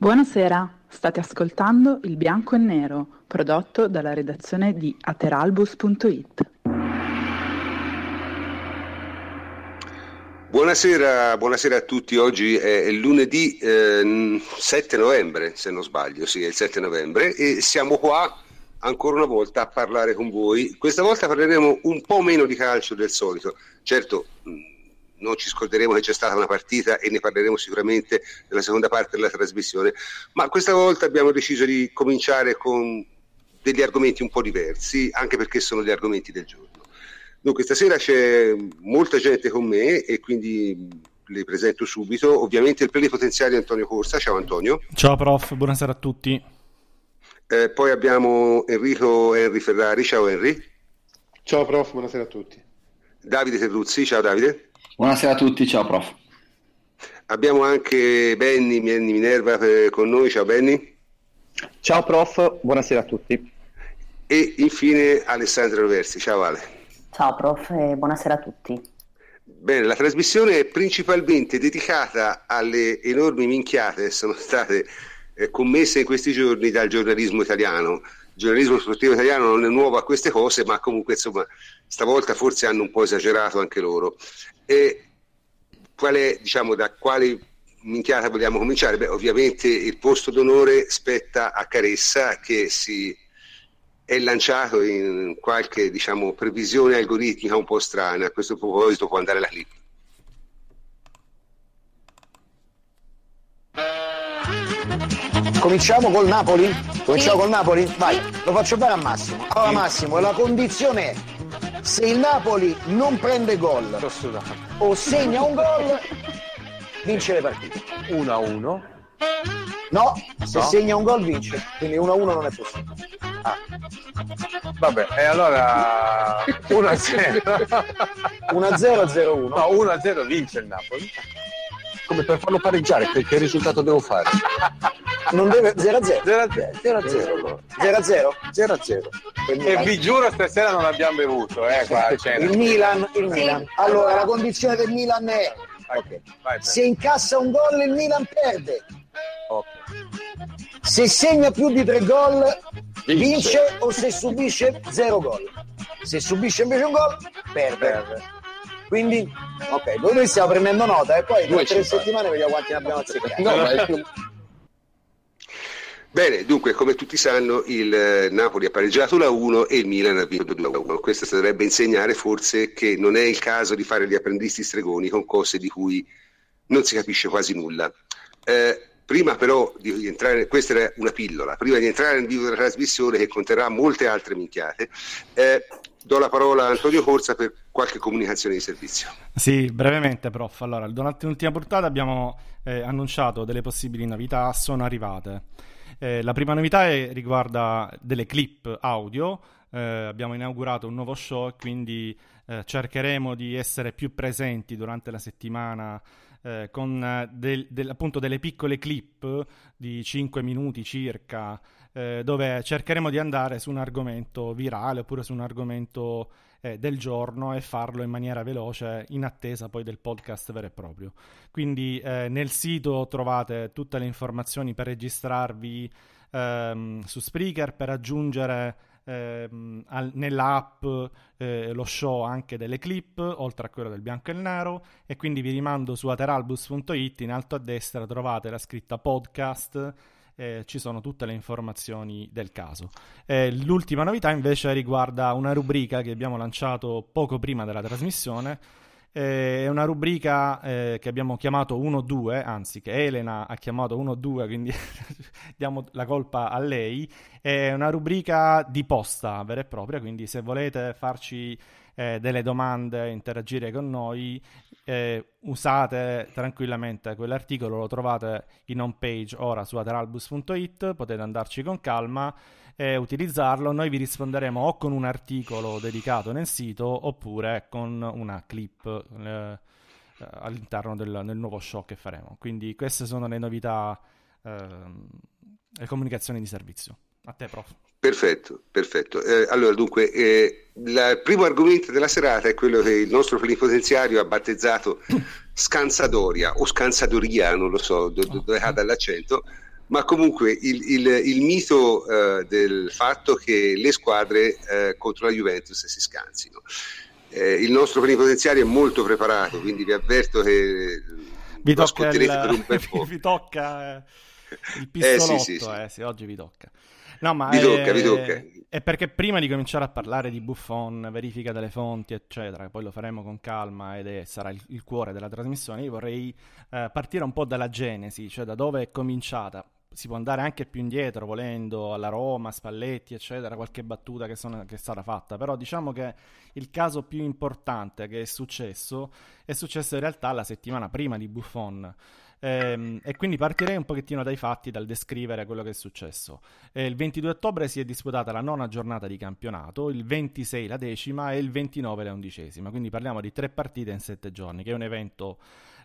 Buonasera, state ascoltando Il Bianco e Nero, prodotto dalla redazione di ateralbus.it. Buonasera, buonasera, a tutti, oggi è lunedì eh, 7 novembre, se non sbaglio, sì, è il 7 novembre e siamo qua ancora una volta a parlare con voi. Questa volta parleremo un po' meno di calcio del solito. Certo, non ci scorderemo che c'è stata una partita e ne parleremo sicuramente nella seconda parte della trasmissione, ma questa volta abbiamo deciso di cominciare con degli argomenti un po' diversi, anche perché sono gli argomenti del giorno. Dunque, stasera c'è molta gente con me e quindi le presento subito. Ovviamente il plenipotenziario Antonio Corsa. Ciao Antonio. Ciao prof, buonasera a tutti. Eh, poi abbiamo Enrico Henry Ferrari. Ciao Henry. Ciao prof, buonasera a tutti. Davide Terruzzi. Ciao Davide. Buonasera a tutti, ciao prof. Abbiamo anche Benny, Benny Minerva eh, con noi, ciao Benny. Ciao prof, buonasera a tutti. E infine Alessandro Roversi, ciao Ale. Ciao prof e buonasera a tutti. Bene, la trasmissione è principalmente dedicata alle enormi minchiate che sono state eh, commesse in questi giorni dal giornalismo italiano. Il giornalismo sportivo italiano non è nuovo a queste cose, ma comunque insomma stavolta forse hanno un po' esagerato anche loro. E qual è, diciamo, da quale minchiata vogliamo cominciare? Beh, ovviamente il posto d'onore spetta a Caressa che si è lanciato in qualche diciamo, previsione algoritmica un po' strana. A questo proposito può andare la clip. Cominciamo col Napoli? Cominciamo sì. col Napoli? Vai, sì. lo faccio fare a Massimo. Allora Massimo, la condizione è se il Napoli non prende gol o segna un gol, vince le partite. 1 a 1. No, se no. segna un gol vince, quindi 1 a 1 non è possibile. Ah. Vabbè, e allora 1 a 0. 1 a 0 0 1. No, 1 a 0 vince il Napoli. Come per farlo pareggiare, che, che risultato devo fare? Non deve 0 a 0. 0 a 0. 0 a 0. 0 a 0. 0 a 0. E vi giuro stasera non abbiamo bevuto, eh, qua Il Milan, il Milan. Allora, la condizione del Milan è okay. se incassa un gol il Milan perde. Okay. Se segna più di tre gol vince. vince o se subisce zero gol. Se subisce invece un gol perde. perde. Quindi, ok, noi stiamo prendendo nota e poi tra tre settimane vediamo quanti ne abbiamo azzeccati. No, ma Bene, dunque, come tutti sanno, il eh, Napoli ha pareggiato la 1 e il Milan ha vinto 2 1. Questo dovrebbe insegnare forse che non è il caso di fare gli apprendisti stregoni con cose di cui non si capisce quasi nulla. Eh, prima però di entrare, questa era una pillola, prima di entrare nel vivo della trasmissione che conterrà molte altre minchiate, eh, do la parola a Antonio Corsa per qualche comunicazione di servizio. Sì, brevemente prof. Allora, durante l'ultima portata abbiamo eh, annunciato delle possibili novità, sono arrivate. Eh, la prima novità è, riguarda delle clip audio. Eh, abbiamo inaugurato un nuovo show quindi eh, cercheremo di essere più presenti durante la settimana eh, con eh, del, del, appunto delle piccole clip di 5 minuti circa eh, dove cercheremo di andare su un argomento virale oppure su un argomento eh, del giorno e farlo in maniera veloce in attesa poi del podcast vero e proprio. Quindi eh, nel sito trovate tutte le informazioni per registrarvi ehm, su Spreaker, per aggiungere ehm, al, nell'app eh, lo show anche delle clip, oltre a quello del bianco e il nero, e quindi vi rimando su ateralbus.it, in alto a destra trovate la scritta podcast eh, ci sono tutte le informazioni del caso. Eh, l'ultima novità invece riguarda una rubrica che abbiamo lanciato poco prima della trasmissione. Eh, è una rubrica eh, che abbiamo chiamato 1-2, anzi che Elena ha chiamato 1-2, quindi diamo la colpa a lei. È una rubrica di posta vera e propria, quindi se volete farci eh, delle domande, interagire con noi, eh, usate tranquillamente quell'articolo, lo trovate in home page ora su ateralbus.it, potete andarci con calma e utilizzarlo. Noi vi risponderemo o con un articolo dedicato nel sito oppure con una clip eh, all'interno del, del, nuovo show che faremo. Quindi queste sono le novità, eh, le comunicazioni di servizio. A te, prof. Perfetto, perfetto. Eh, allora, dunque, eh, la, il primo argomento della serata è quello che il nostro plenipotenziario ha battezzato scansadoria o scansadoria, non lo so do, do, dove cada l'accento, ma comunque il, il, il mito eh, del fatto che le squadre eh, contro la Juventus si scansino. Eh, il nostro plenipotenziario è molto preparato, quindi vi avverto che vi tocca, il, vi tocca eh, il pistolotto, eh, sì, sì, sì. sì, oggi vi tocca. No, ma vi tocca, vi tocca. È perché prima di cominciare a parlare di Buffon, verifica delle fonti, eccetera, poi lo faremo con calma ed è, sarà il, il, cuore della trasmissione, io vorrei eh, partire un po' dalla genesi, cioè da dove è cominciata si può andare anche più indietro volendo alla Roma, Spalletti, eccetera, qualche battuta che, sono, che, è stata fatta, però diciamo che il caso più importante che è successo è successo in realtà la settimana prima di Buffon. Ehm, e quindi partirei un pochettino dai fatti, dal descrivere quello che è successo. Eh, il 22 ottobre si è disputata la nona giornata di campionato, il 26 la decima e il 29 la undicesima, quindi parliamo di tre partite in sette giorni, che è un evento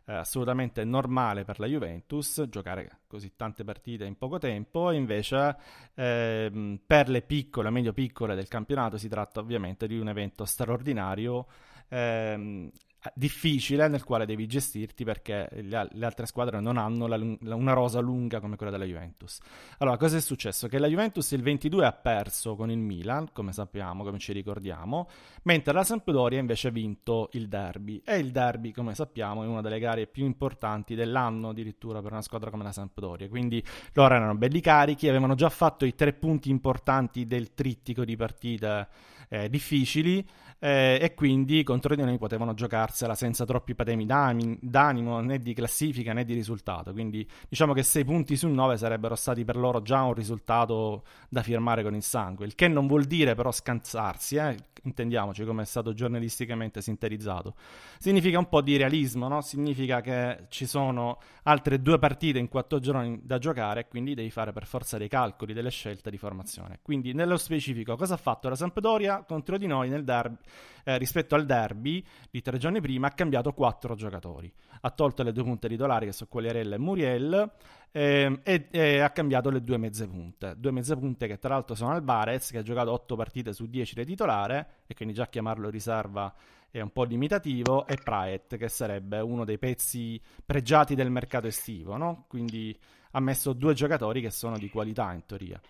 eh, assolutamente normale per la Juventus giocare così tante partite in poco tempo invece ehm, per le piccole, medio piccole del campionato si tratta ovviamente di un evento straordinario ehm, difficile nel quale devi gestirti perché le, le altre squadre non hanno la, la, una rosa lunga come quella della Juventus. Allora, cosa è successo? Che la Juventus il 22 ha perso con il Milan, come sappiamo, come ci ricordiamo, mentre la Sampdoria invece ha vinto il derby. E il derby, come sappiamo, è una delle gare più importanti dell'anno addirittura per una squadra come la Sampdoria. Quindi loro erano belli carichi, avevano già fatto i tre punti importanti del trittico di partite eh, difficili eh, e quindi contro di noi potevano giocarsela senza troppi patemi d'animo né di classifica né di risultato. Quindi diciamo che 6 punti su 9 sarebbero stati per loro già un risultato da firmare con il sangue, il che non vuol dire però scansarsi, eh? intendiamoci come è stato giornalisticamente sintetizzato. Significa un po' di realismo, no? significa che ci sono altre due partite in quattro giorni da giocare e quindi devi fare per forza dei calcoli, delle scelte di formazione. Quindi nello specifico cosa ha fatto la Sampdoria contro di noi nel derby? Eh, rispetto al derby di tre giorni prima ha cambiato quattro giocatori. Ha tolto le due punte titolari che sono Quagliarella e Muriel eh, e, e, ha cambiato le due mezze punte. Due mezze punte che tra l'altro sono Alvarez che ha giocato otto partite su 10 di titolare e quindi già chiamarlo riserva è un po' limitativo e Praet che sarebbe uno dei pezzi pregiati del mercato estivo, no? Quindi ha messo due giocatori che sono di qualità in teoria.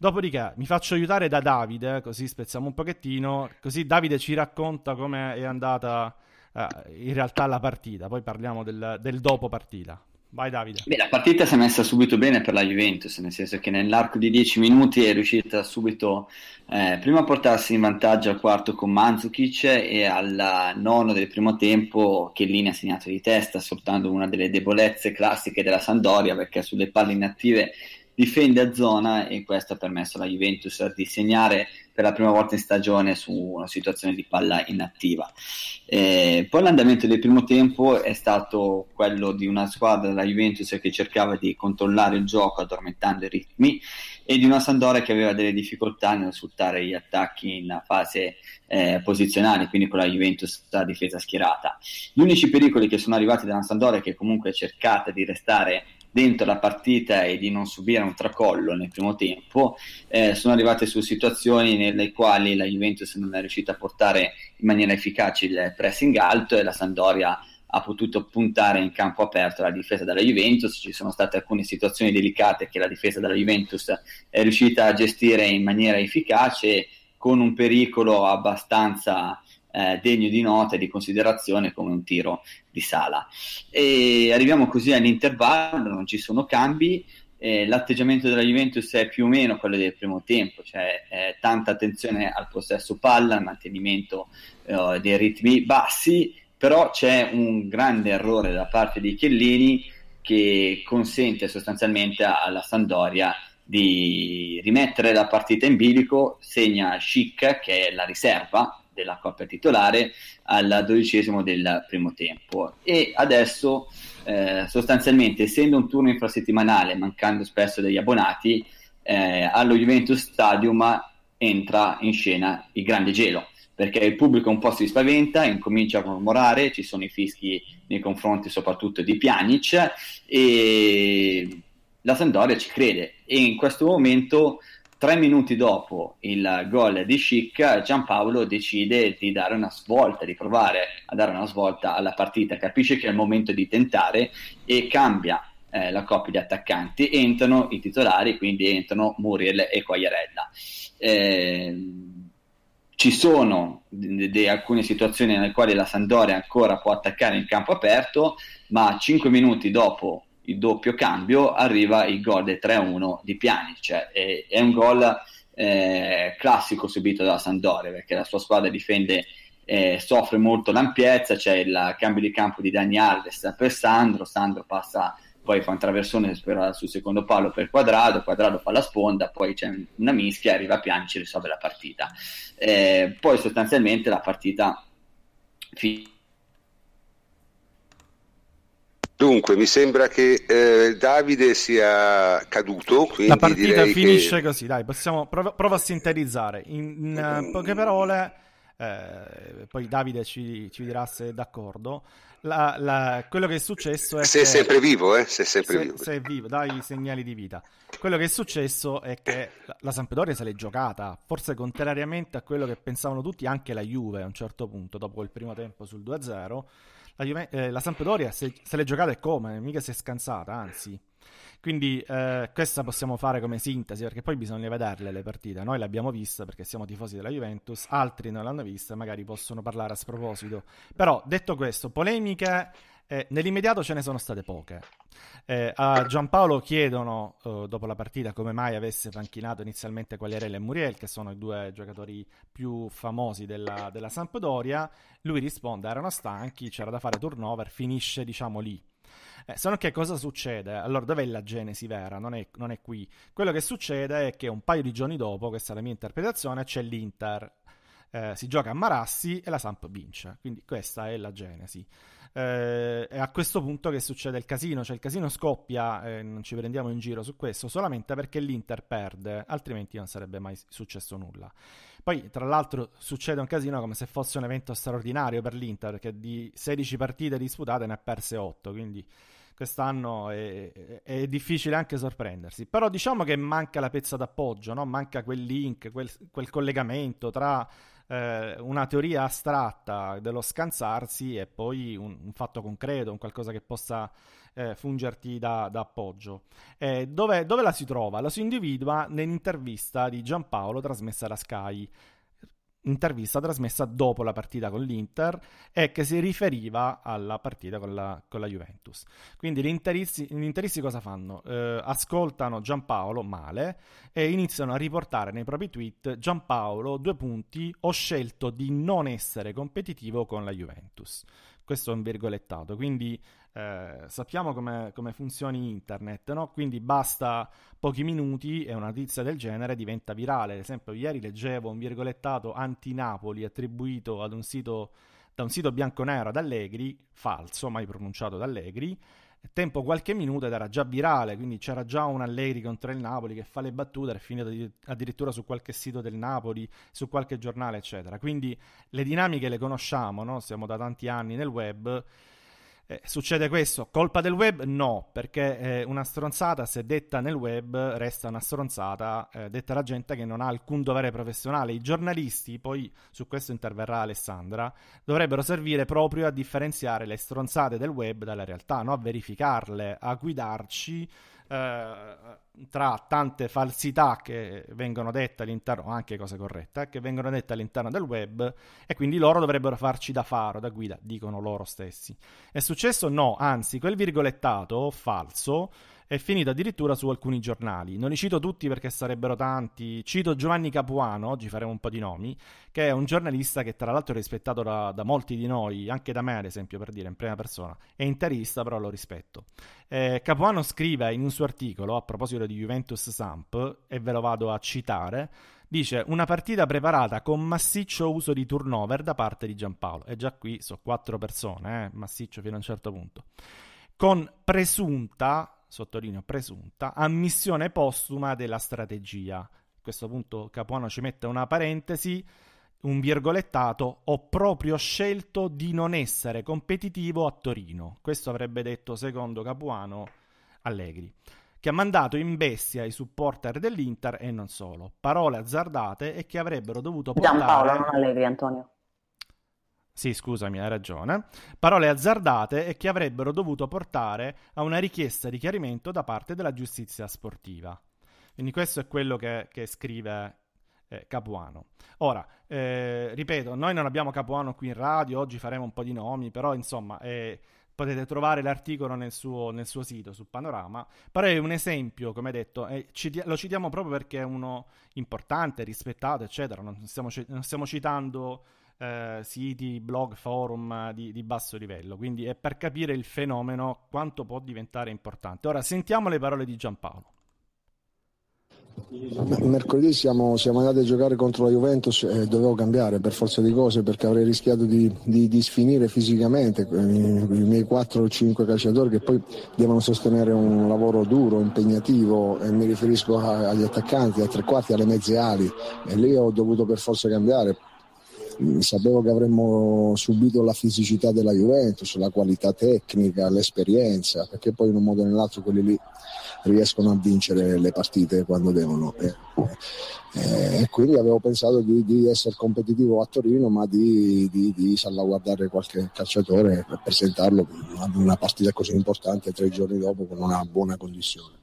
Dopodiché mi faccio aiutare da Davide, così spezziamo un pochettino, così Davide ci racconta come è andata eh, in realtà la partita, poi parliamo del, del dopo partita. Vai Davide. Beh, la partita si è messa subito bene per la Juventus, nel senso che nell'arco di 10 minuti è riuscita subito eh, prima a portarsi in vantaggio al quarto con Mandzukic e al nono del primo tempo Chiellini ha segnato di testa, sfruttando una delle debolezze classiche della Sandoria perché sulle palle inattive difende a zona e questo ha permesso alla Juventus di segnare per la prima volta in stagione su una situazione di palla inattiva. Eh, poi l'andamento del primo tempo è stato quello di una squadra della Juventus che cercava di controllare il gioco addormentando i ritmi e di una Sandoria che aveva delle difficoltà nel sfruttare gli attacchi in fase eh, posizionale, quindi con la Juventus da difesa schierata. Gli unici pericoli che sono arrivati da una Sandoria che comunque è cercata di restare dentro la partita e di non subire un tracollo nel primo tempo, eh, sono arrivate su situazioni nelle quali la Juventus non è riuscita a portare in maniera efficace il pressing alto e la Sandoria ha potuto puntare in campo aperto la difesa della Juventus, ci sono state alcune situazioni delicate che la difesa della Juventus è riuscita a gestire in maniera efficace con un pericolo abbastanza eh, degno di nota e di considerazione come un tiro di sala. E arriviamo così all'intervallo, non ci sono cambi. Eh, l'atteggiamento della Juventus è più o meno quello del primo tempo, cioè eh, tanta attenzione al possesso palla, al mantenimento eh, dei ritmi bassi, però c'è un grande errore da parte di Chiellini che consente sostanzialmente alla Sandoria di rimettere la partita in bilico, segna Schick che è la riserva della coppia titolare al dodicesimo del primo tempo. E adesso eh, sostanzialmente essendo un turno infrasettimanale mancando spesso degli abbonati eh, allo Juventus Stadium entra in scena il grande gelo perché il pubblico un po' si spaventa, incomincia a mormorare, ci sono i fischi nei confronti soprattutto di Pjanic e la Sandoria ci crede. E in questo momento Tre minuti dopo il gol di Schick, Giampaolo decide di dare una svolta, di provare a dare una svolta alla partita, capisce che è il momento di tentare e cambia eh, la coppia di attaccanti, entrano i titolari, quindi entrano Muriel e Quagliarella. Eh, ci sono de- de- alcune situazioni nelle quali la Sandoria ancora può attaccare in campo aperto, ma 5 minuti dopo il doppio cambio arriva il gol del 3-1 di Pjanic, cioè è, è un gol eh, classico subito dalla Sandoria perché la sua squadra difende eh, soffre molto l'ampiezza, c'è il cambio di campo di Dani Alves per Sandro, Sandro passa poi fa un traversone spero, sul secondo palo per Quadrado, Quadrado fa la sponda, poi c'è una mischia, arriva Pianici e risolve la partita. Eh, poi sostanzialmente la partita finisce Dunque, mi sembra che eh, Davide sia caduto. La partita finisce che... così, dai, possiamo, prova, prova a sintetizzare in, in uh, poche parole, eh, poi Davide ci, ci, dirà se è d'accordo. La, la, quello che è successo è se che, è sempre vivo, eh? se è sempre se, vivo. Se è vivo, dai segnali di vita. Quello che è successo è che la Sampdoria se l'è giocata, forse contrariamente a quello che pensavano tutti, anche la Juve a un certo punto, dopo il primo tempo sul 2-0 la, Juve, eh, la Sampdoria se, se l'è giocata e come, mica si è scansata, anzi. Quindi eh, questa possiamo fare come sintesi, perché poi bisogna vederle le partite. Noi le abbiamo viste perché siamo tifosi della Juventus, altri non l'hanno vista, magari possono parlare a sproposito. Però, detto questo, polemiche eh, nell'immediato ce ne sono state poche. Eh, a Giampaolo chiedono, eh, dopo la partita, come mai avesse panchinato inizialmente Quagliarella e Muriel, che sono i due giocatori più famosi della, della Sampdoria. Lui risponde, erano stanchi, c'era da fare turnover, finisce diciamo lì. Eh, se no che cosa succede? Allora, dov'è la genesi vera? Non è, non è, qui. Quello che succede è che un paio di giorni dopo, questa è la mia interpretazione, c'è l'Inter. Eh, si gioca a Marassi e la Samp vince. Quindi questa è la genesi. Eh, è a questo punto che succede il casino, cioè il casino scoppia, eh, non ci prendiamo in giro su questo, solamente perché l'Inter perde, altrimenti non sarebbe mai successo nulla. Poi, tra l'altro, succede un casino come se fosse un evento straordinario per l'Inter, perché di 16 partite disputate ne ha perse 8, quindi quest'anno è, è, difficile anche sorprendersi. Però diciamo che manca la pezza d'appoggio, no? manca quel link, quel, quel collegamento tra eh, una teoria astratta dello scansarsi e poi un, un fatto concreto, un qualcosa che possa eh, fungerti da, da appoggio. Eh, dove, dove la si trova? La si individua nell'intervista di Giampaolo trasmessa da Sky intervista trasmessa dopo la partita con l'Inter e che si riferiva alla partita con la, con la Juventus. Quindi gli interisti, gli interisti cosa fanno? Eh, ascoltano Giampaolo male e iniziano a riportare nei propri tweet Giampaolo, due punti, ho scelto di non essere competitivo con la Juventus. Questo è un virgolettato, quindi eh, sappiamo come, come, funzioni internet, no? quindi basta pochi minuti e una notizia del genere diventa virale. Ad esempio, ieri leggevo un virgolettato anti-Napoli attribuito ad un sito, da un sito bianco-nero ad Allegri, falso, mai pronunciato da Allegri. Tempo qualche minuto ed era già virale, quindi c'era già un Allegri contro il Napoli che fa le battute, è finito addirittura su qualche sito del Napoli, su qualche giornale, eccetera. Quindi le dinamiche le conosciamo, no? siamo da tanti anni nel web eh, succede questo, colpa del web? No, perché eh, una stronzata, se detta nel web, resta una stronzata eh, detta da gente che non ha alcun dovere professionale. I giornalisti, poi su questo interverrà Alessandra, dovrebbero servire proprio a differenziare le stronzate del web dalla realtà, no? a verificarle, a guidarci tra tante falsità che vengono dette all'interno, anche cose corrette, eh, che vengono dette all'interno del web e quindi loro dovrebbero farci da faro, da guida, dicono loro stessi. È successo? No, anzi, quel virgolettato falso è finito addirittura su alcuni giornali. Non li cito tutti perché sarebbero tanti. Cito Giovanni Capuano, oggi faremo un po' di nomi, che è un giornalista che tra l'altro è rispettato da, da molti di noi, anche da me ad esempio per dire in prima persona. È interista, però lo rispetto. Eh, Capuano scrive in un suo articolo a proposito di Juventus Samp, e ve lo vado a citare, dice una partita preparata con massiccio uso di turnover da parte di Giampaolo. E già qui sono quattro persone, eh, massiccio fino a un certo punto. Con presunta sottolineo presunta, ammissione postuma della strategia. A questo punto Capuano ci mette una parentesi, un virgolettato, ho proprio scelto di non essere competitivo a Torino. Questo avrebbe detto, secondo Capuano, Allegri, che ha mandato in bestia i supporter dell'Inter e non solo. Parole azzardate e che avrebbero dovuto portare... Giampaolo, non Allegri, Antonio. Sì, scusami, hai ragione, parole azzardate e che avrebbero dovuto portare a una richiesta di chiarimento da parte della giustizia sportiva. Quindi questo è quello che, che scrive eh, Capuano. Ora, eh, ripeto, noi non abbiamo Capuano qui in radio, oggi faremo un po' di nomi, però insomma eh, potete trovare l'articolo nel suo, nel suo, sito, su Panorama, però è un esempio, come detto, citi- lo citiamo proprio perché è uno importante, rispettato, eccetera, non stiamo, non stiamo citando eh, siti, blog, forum di, di, basso livello. Quindi è per capire il fenomeno quanto può diventare importante. Ora sentiamo le parole di Giampaolo. Mercoledì siamo, siamo, andati a giocare contro la Juventus e dovevo cambiare per forza di cose perché avrei rischiato di, di, di sfinire fisicamente i, i miei 4 o 5 calciatori che poi devono sostenere un lavoro duro, impegnativo e mi riferisco a, agli attaccanti, ai tre quarti, alle mezze ali e lì ho dovuto per forza cambiare sapevo che avremmo subito la fisicità della Juventus, la qualità tecnica, l'esperienza, perché poi in un modo o nell'altro quelli lì riescono a vincere le partite quando devono. E, e, e quindi avevo pensato di, di, essere competitivo a Torino, ma di, di, di salvaguardare qualche calciatore e presentarlo ad una partita così importante tre giorni dopo con una buona condizione.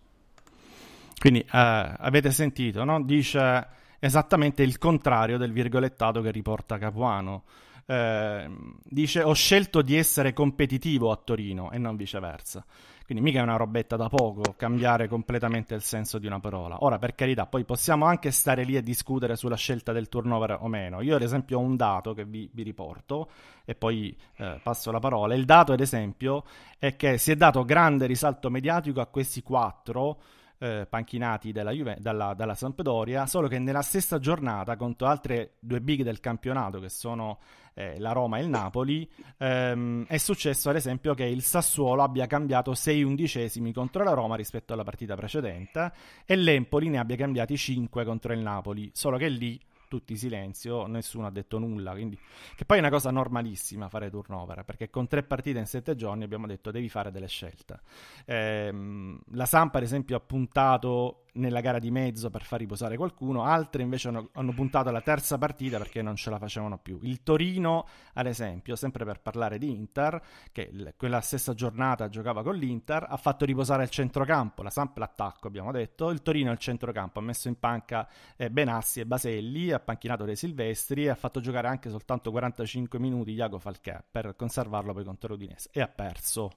Quindi eh, avete sentito, no? dice esattamente il contrario del virgolettato che riporta Capuano. Eh, dice ho scelto di essere competitivo a Torino e non viceversa. Quindi mica è una robetta da poco cambiare completamente il senso di una parola. Ora, per carità, poi possiamo anche stare lì e discutere sulla scelta del turnover o meno. Io, ad esempio, ho un dato che vi, vi riporto e poi eh, passo la parola. Il dato, ad esempio, è che si è dato grande risalto mediatico a questi quattro eh, panchinati dalla, Juve, dalla, dalla, Sampdoria, solo che nella stessa giornata contro altre due big del campionato che sono eh, la Roma e il Napoli, ehm, è successo ad esempio che il Sassuolo abbia cambiato 6 undicesimi contro la Roma rispetto alla partita precedente e l'Empoli ne abbia cambiati 5 contro il Napoli, solo che lì tutti silenzio, nessuno ha detto nulla, quindi... che poi è una cosa normalissima fare turnover, perché con tre partite in sette giorni abbiamo detto devi fare delle scelte. Ehm, la Sampa, ad esempio, ha puntato nella gara di mezzo per far riposare qualcuno, altre invece hanno, hanno, puntato alla terza partita perché non ce la facevano più. Il Torino, ad esempio, sempre per parlare di Inter, che l- quella stessa giornata giocava con l'Inter, ha fatto riposare il centrocampo, la Samp l'attacco abbiamo detto, il Torino il centrocampo, ha messo in panca eh, Benassi e Baselli, ha panchinato dei Silvestri e ha fatto giocare anche soltanto 45 minuti Iago Falchè per conservarlo poi contro l'Udinese e ha perso.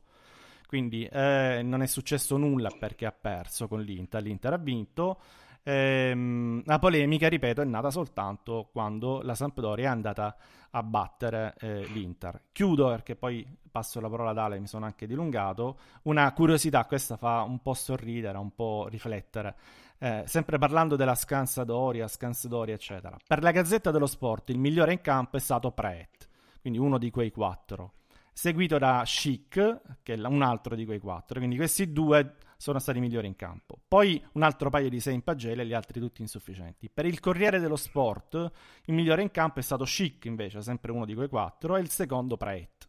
Quindi eh, non è successo nulla perché ha perso con l'Inter, l'Inter ha vinto. Ehm, la polemica, ripeto, è nata soltanto quando la Sampdoria è andata a battere eh, l'Inter. Chiudo perché poi passo la parola ad Ale, mi sono anche dilungato. Una curiosità, questa fa un po' sorridere, un po' riflettere. Eh, sempre parlando della scansa Doria, scansa Doria, eccetera. Per la Gazzetta dello Sport il migliore in campo è stato Praet, quindi uno di quei quattro seguito da Chic, che è un altro di quei quattro. Quindi questi due sono stati migliori in campo. Poi un altro paio di sei in pagelle, gli altri tutti insufficienti. Per il Corriere dello Sport, il migliore in campo è stato Chic, invece, sempre uno di quei quattro, e il secondo Praet,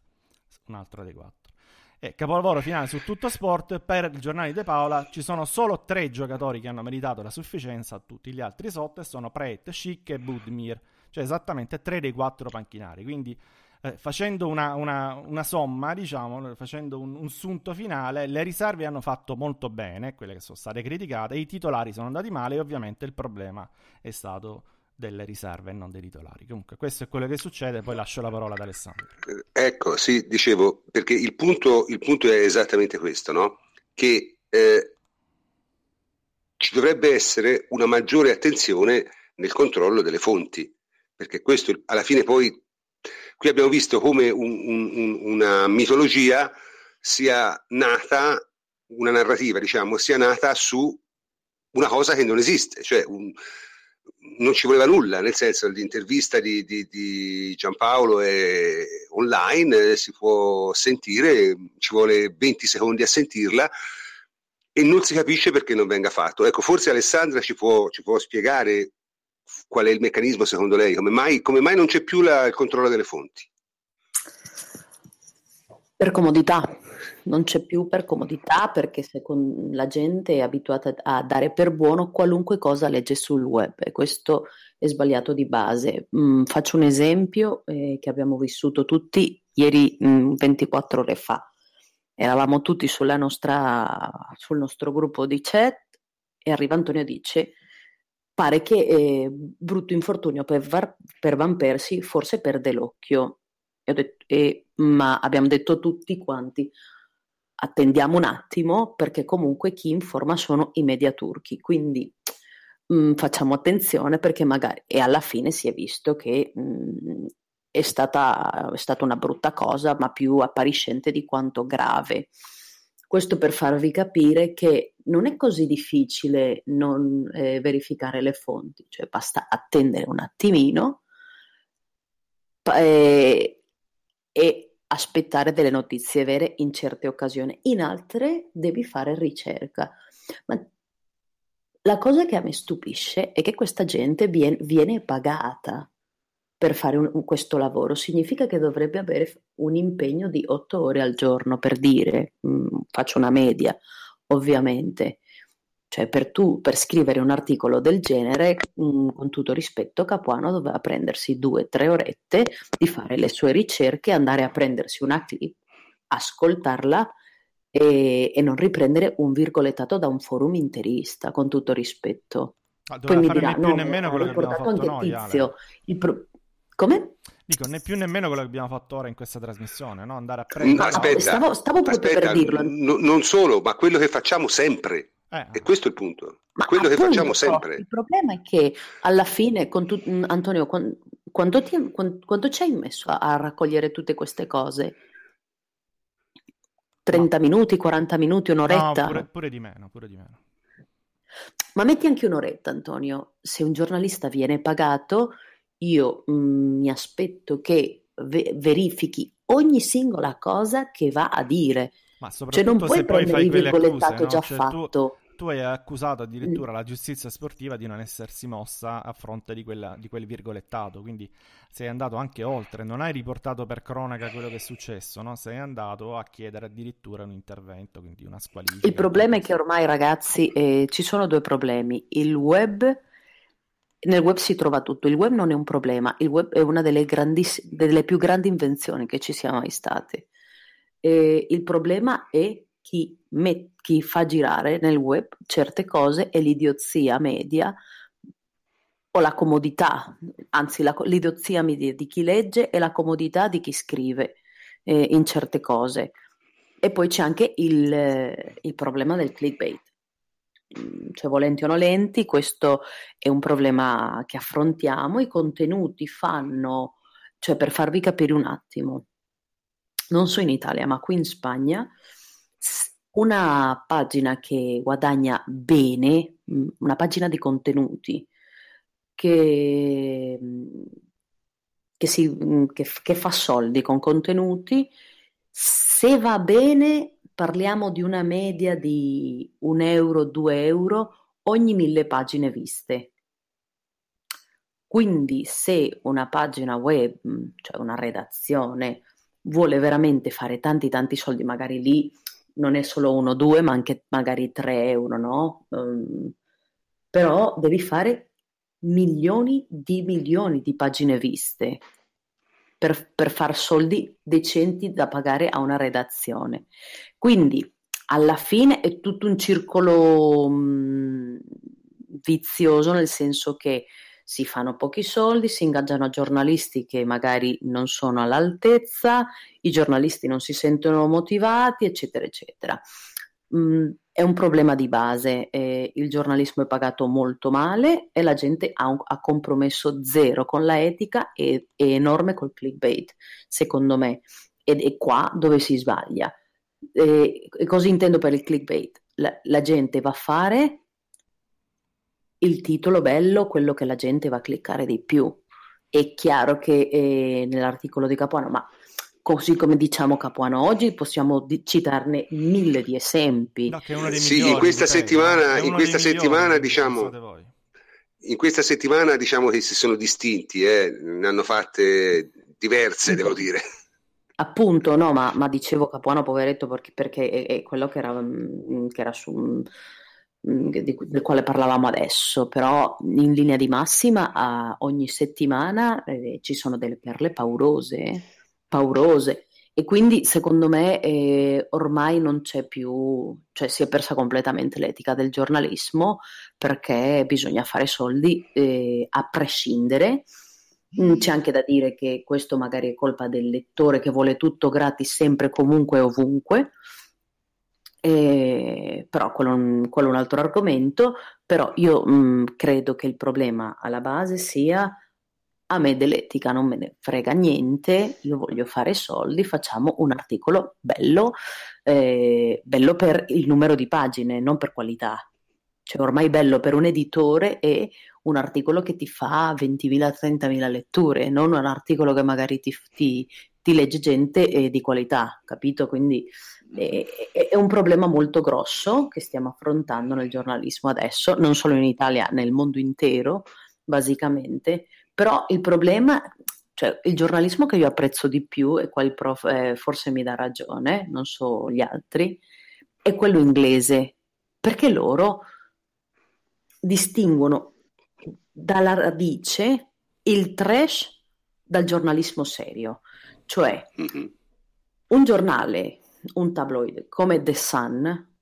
un altro dei quattro. E capolavoro finale su tutto sport, per il giornale De Paola ci sono solo tre giocatori che hanno meritato la sufficienza, tutti gli altri sotto, e sono Praet, Chic e Budmir, cioè esattamente tre dei quattro panchinari. Quindi eh, facendo una, una, una, somma, diciamo, facendo un, un, sunto finale, le riserve hanno fatto molto bene, quelle che sono state criticate, i titolari sono andati male e ovviamente il problema è stato delle riserve e non dei titolari. Comunque questo è quello che succede, poi lascio la parola ad Alessandro. Eh, ecco, sì, dicevo, perché il punto, il punto è esattamente questo, no? Che eh, ci dovrebbe essere una maggiore attenzione nel controllo delle fonti, perché questo alla fine poi Qui abbiamo visto come un, un, una mitologia sia nata, una narrativa diciamo, sia nata su una cosa che non esiste, cioè un, non ci voleva nulla, nel senso l'intervista di, di, di Giampaolo è online, si può sentire, ci vuole 20 secondi a sentirla e non si capisce perché non venga fatto. Ecco, forse Alessandra ci può, ci può spiegare qual è il meccanismo secondo lei? Come mai, come mai non c'è più la, il controllo delle fonti? Per comodità, non c'è più per comodità perché secondo la gente è abituata a dare per buono qualunque cosa legge sul web e questo è sbagliato di base. Mm, faccio un esempio eh, che abbiamo vissuto tutti ieri mm, 24 ore fa. Eravamo tutti nostra, sul nostro gruppo di chat e arriva Antonio e dice pare che eh, brutto infortunio per, Var- per Van Persie forse perde l'occhio. E detto, e, ma abbiamo detto tutti quanti attendiamo un attimo perché comunque chi informa sono i media turchi, quindi mh, mm, facciamo attenzione perché magari e alla fine si è visto che mh, mm, è, stata, è stata una brutta cosa ma più appariscente di quanto grave. Questo per farvi capire che non è così difficile non eh, verificare le fonti, cioè basta attendere un attimino eh, e aspettare delle notizie vere in certe occasioni, in altre devi fare ricerca. Ma la cosa che a me stupisce è che questa gente viene, viene pagata per fare un, questo lavoro, significa che dovrebbe avere un impegno di otto ore al giorno, per dire, mh, mm, faccio una media, ovviamente. Cioè, per, tu, per scrivere un articolo del genere, mh, mm, con tutto rispetto, Capuano doveva prendersi due o tre orette di fare le sue ricerche, andare a prendersi una clip, ascoltarla e, e non riprendere un virgolettato da un forum interista, con tutto rispetto. Ah, Poi mi dirà, no, nemmeno quello che abbiamo fatto noi, Tizio, pro... Come? Dico, né più nemmeno quello che abbiamo fatto ora in questa trasmissione, no? Andare a prendere... No, aspetta, stavo, stavo proprio aspetta, per dirlo. N- non solo, ma quello che facciamo sempre. Eh. E questo è il punto. Ma quello appunto, che facciamo sempre. Il problema è che alla fine, tu, Antonio, quando, quando, ti, quando, quando, ci hai messo a, a, raccogliere tutte queste cose? 30 no. minuti, 40 minuti, un'oretta? No, pure, pure di meno, pure di meno. Ma metti anche un'oretta, Antonio. Se un giornalista viene pagato, io mh, mm, mi aspetto che ve- verifichi ogni singola cosa che va a dire. Ma cioè non puoi prendere il virgolettato accuse, già cioè, fatto. Tu tu hai accusato addirittura la giustizia sportiva di non essersi mossa a fronte di, quella, di, quel virgolettato, quindi sei andato anche oltre, non hai riportato per cronaca quello che è successo, no? sei andato a chiedere addirittura un intervento, quindi una squalifica. Il problema è che ormai ragazzi eh, ci sono due problemi, il web nel web si trova tutto, il web non è un problema, il web è una delle, delle più grandi invenzioni che ci sia mai state. E il problema è chi, met- chi fa girare nel web certe cose e l'idiozia media o la comodità, anzi la, l'idiozia media di chi legge e la comodità di chi scrive eh, in certe cose. E poi c'è anche il, il problema del clickbait. Mm, cioè volenti o nolenti, questo è un problema che affrontiamo. I contenuti fanno, cioè per farvi capire un attimo, non so in Italia, ma qui in Spagna una pagina che guadagna bene, mm, una pagina di contenuti che, mm, che, si, che, che fa soldi con contenuti, se va bene parliamo di una media di un euro, due euro ogni mille pagine viste. Quindi se una pagina web, cioè una redazione, vuole veramente fare tanti tanti soldi, magari lì non è solo uno o due, ma anche magari tre euro, no? Um, però devi fare milioni di milioni di pagine viste per, per far soldi decenti da pagare a una redazione. Quindi alla fine è tutto un circolo mh, vizioso, nel senso che si fanno pochi soldi, si ingaggiano giornalisti che magari non sono all'altezza, i giornalisti non si sentono motivati, eccetera, eccetera. Mm, è un problema di base, eh, il giornalismo è pagato molto male e la gente ha, un, ha compromesso zero con la etica e è enorme col clickbait, secondo me, ed è qua dove si sbaglia. E, e cosa intendo per il clickbait? La, la gente va a fare il titolo bello, quello che la gente va a cliccare di più. È chiaro che eh, nell'articolo di Capuano, ma così come diciamo Capuano oggi, possiamo di- citarne mille di esempi. No, sì, migliori, in questa settimana, in questa settimana diciamo... In questa settimana diciamo che si sono distinti, eh, ne hanno fatte diverse, devo dire. Appunto, no, ma, ma dicevo Capuano poveretto perché, perché è, è quello che era, mm, che era su, mm, di, del quale parlavamo adesso, però in linea di massima a, ogni settimana eh, ci sono delle perle paurose, paurose. E quindi secondo me eh, ormai non c'è più, cioè si è persa completamente l'etica del giornalismo perché bisogna fare soldi eh, a prescindere Mm, c'è anche da dire che questo magari è colpa del lettore che vuole tutto gratis sempre, comunque e ovunque. Eh, però quello, quello, è un altro argomento. Però io mh, mm, credo che il problema alla base sia a me dell'etica non me ne frega niente, io voglio fare soldi, facciamo un articolo bello, eh, bello per il numero di pagine, non per qualità. Cioè ormai bello per un editore è un articolo che ti fa 20.000-30.000 letture, non un articolo che magari ti, ti, ti legge gente eh, di qualità, capito? Quindi è, è, un problema molto grosso che stiamo affrontando nel giornalismo adesso, non solo in Italia, nel mondo intero, basicamente. Però il problema, cioè il giornalismo che io apprezzo di più, e qua il prof eh, forse mi dà ragione, non so gli altri, è quello inglese, perché loro distinguono dalla radice il trash dal giornalismo serio. Cioè, mm-hmm. un giornale, un tabloid come The Sun,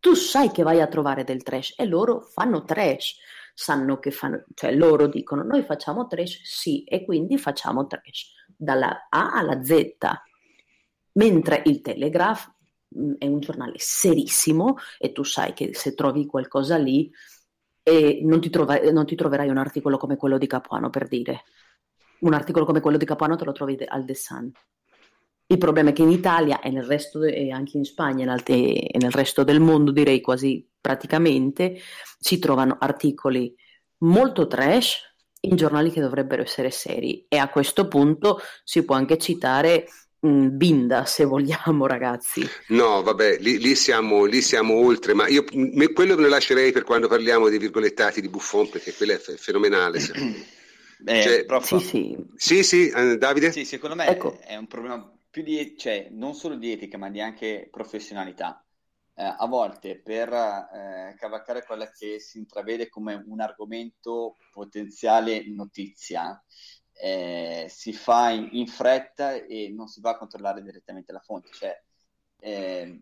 tu sai che vai a trovare del trash e loro fanno trash. Sanno che fanno, cioè loro dicono noi facciamo trash, sì, e quindi facciamo trash dalla A alla Z. Mentre il Telegraph mm, è un giornale serissimo e tu sai che se trovi qualcosa lì e non ti, trova, non ti, troverai un articolo come quello di Capuano per dire. Un articolo come quello di Capuano te lo trovi al The Sun. Il problema è che in Italia e, nel resto de, e anche in Spagna e nel resto del mondo, direi quasi praticamente, si trovano articoli molto trash in giornali che dovrebbero essere seri. E a questo punto si può anche citare binda se vogliamo ragazzi no vabbè lì, lì, siamo, lì siamo oltre ma io me, quello me lo lascerei per quando parliamo dei virgolettati di Buffon perché quello è fenomenale Beh, cioè, sì, sì. sì sì eh, Davide sì secondo me ecco. è un problema più di cioè non solo di etica ma di anche professionalità eh, a volte per eh, cavalcare quella che si intravede come un argomento potenziale notizia eh, si fa in, in, fretta e non si va a controllare direttamente la fonte. Cioè, eh,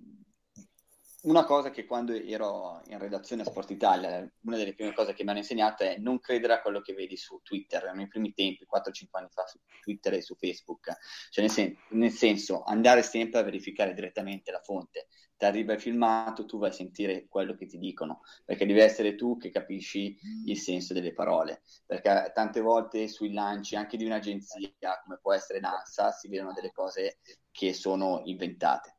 una cosa che quando ero in redazione a Sport Italia, una delle prime cose che mi hanno insegnato è non credere a quello che vedi su Twitter, nei primi tempi, 4-5 anni fa, su Twitter e su Facebook. Cioè, nel, sen- nel senso, andare sempre a verificare direttamente la fonte ti arriva il filmato, tu vai a sentire quello che ti dicono, perché devi essere tu che capisci il senso delle parole, perché tante volte sui lanci anche di un'agenzia, come può essere NASA, si vedono delle cose che sono inventate.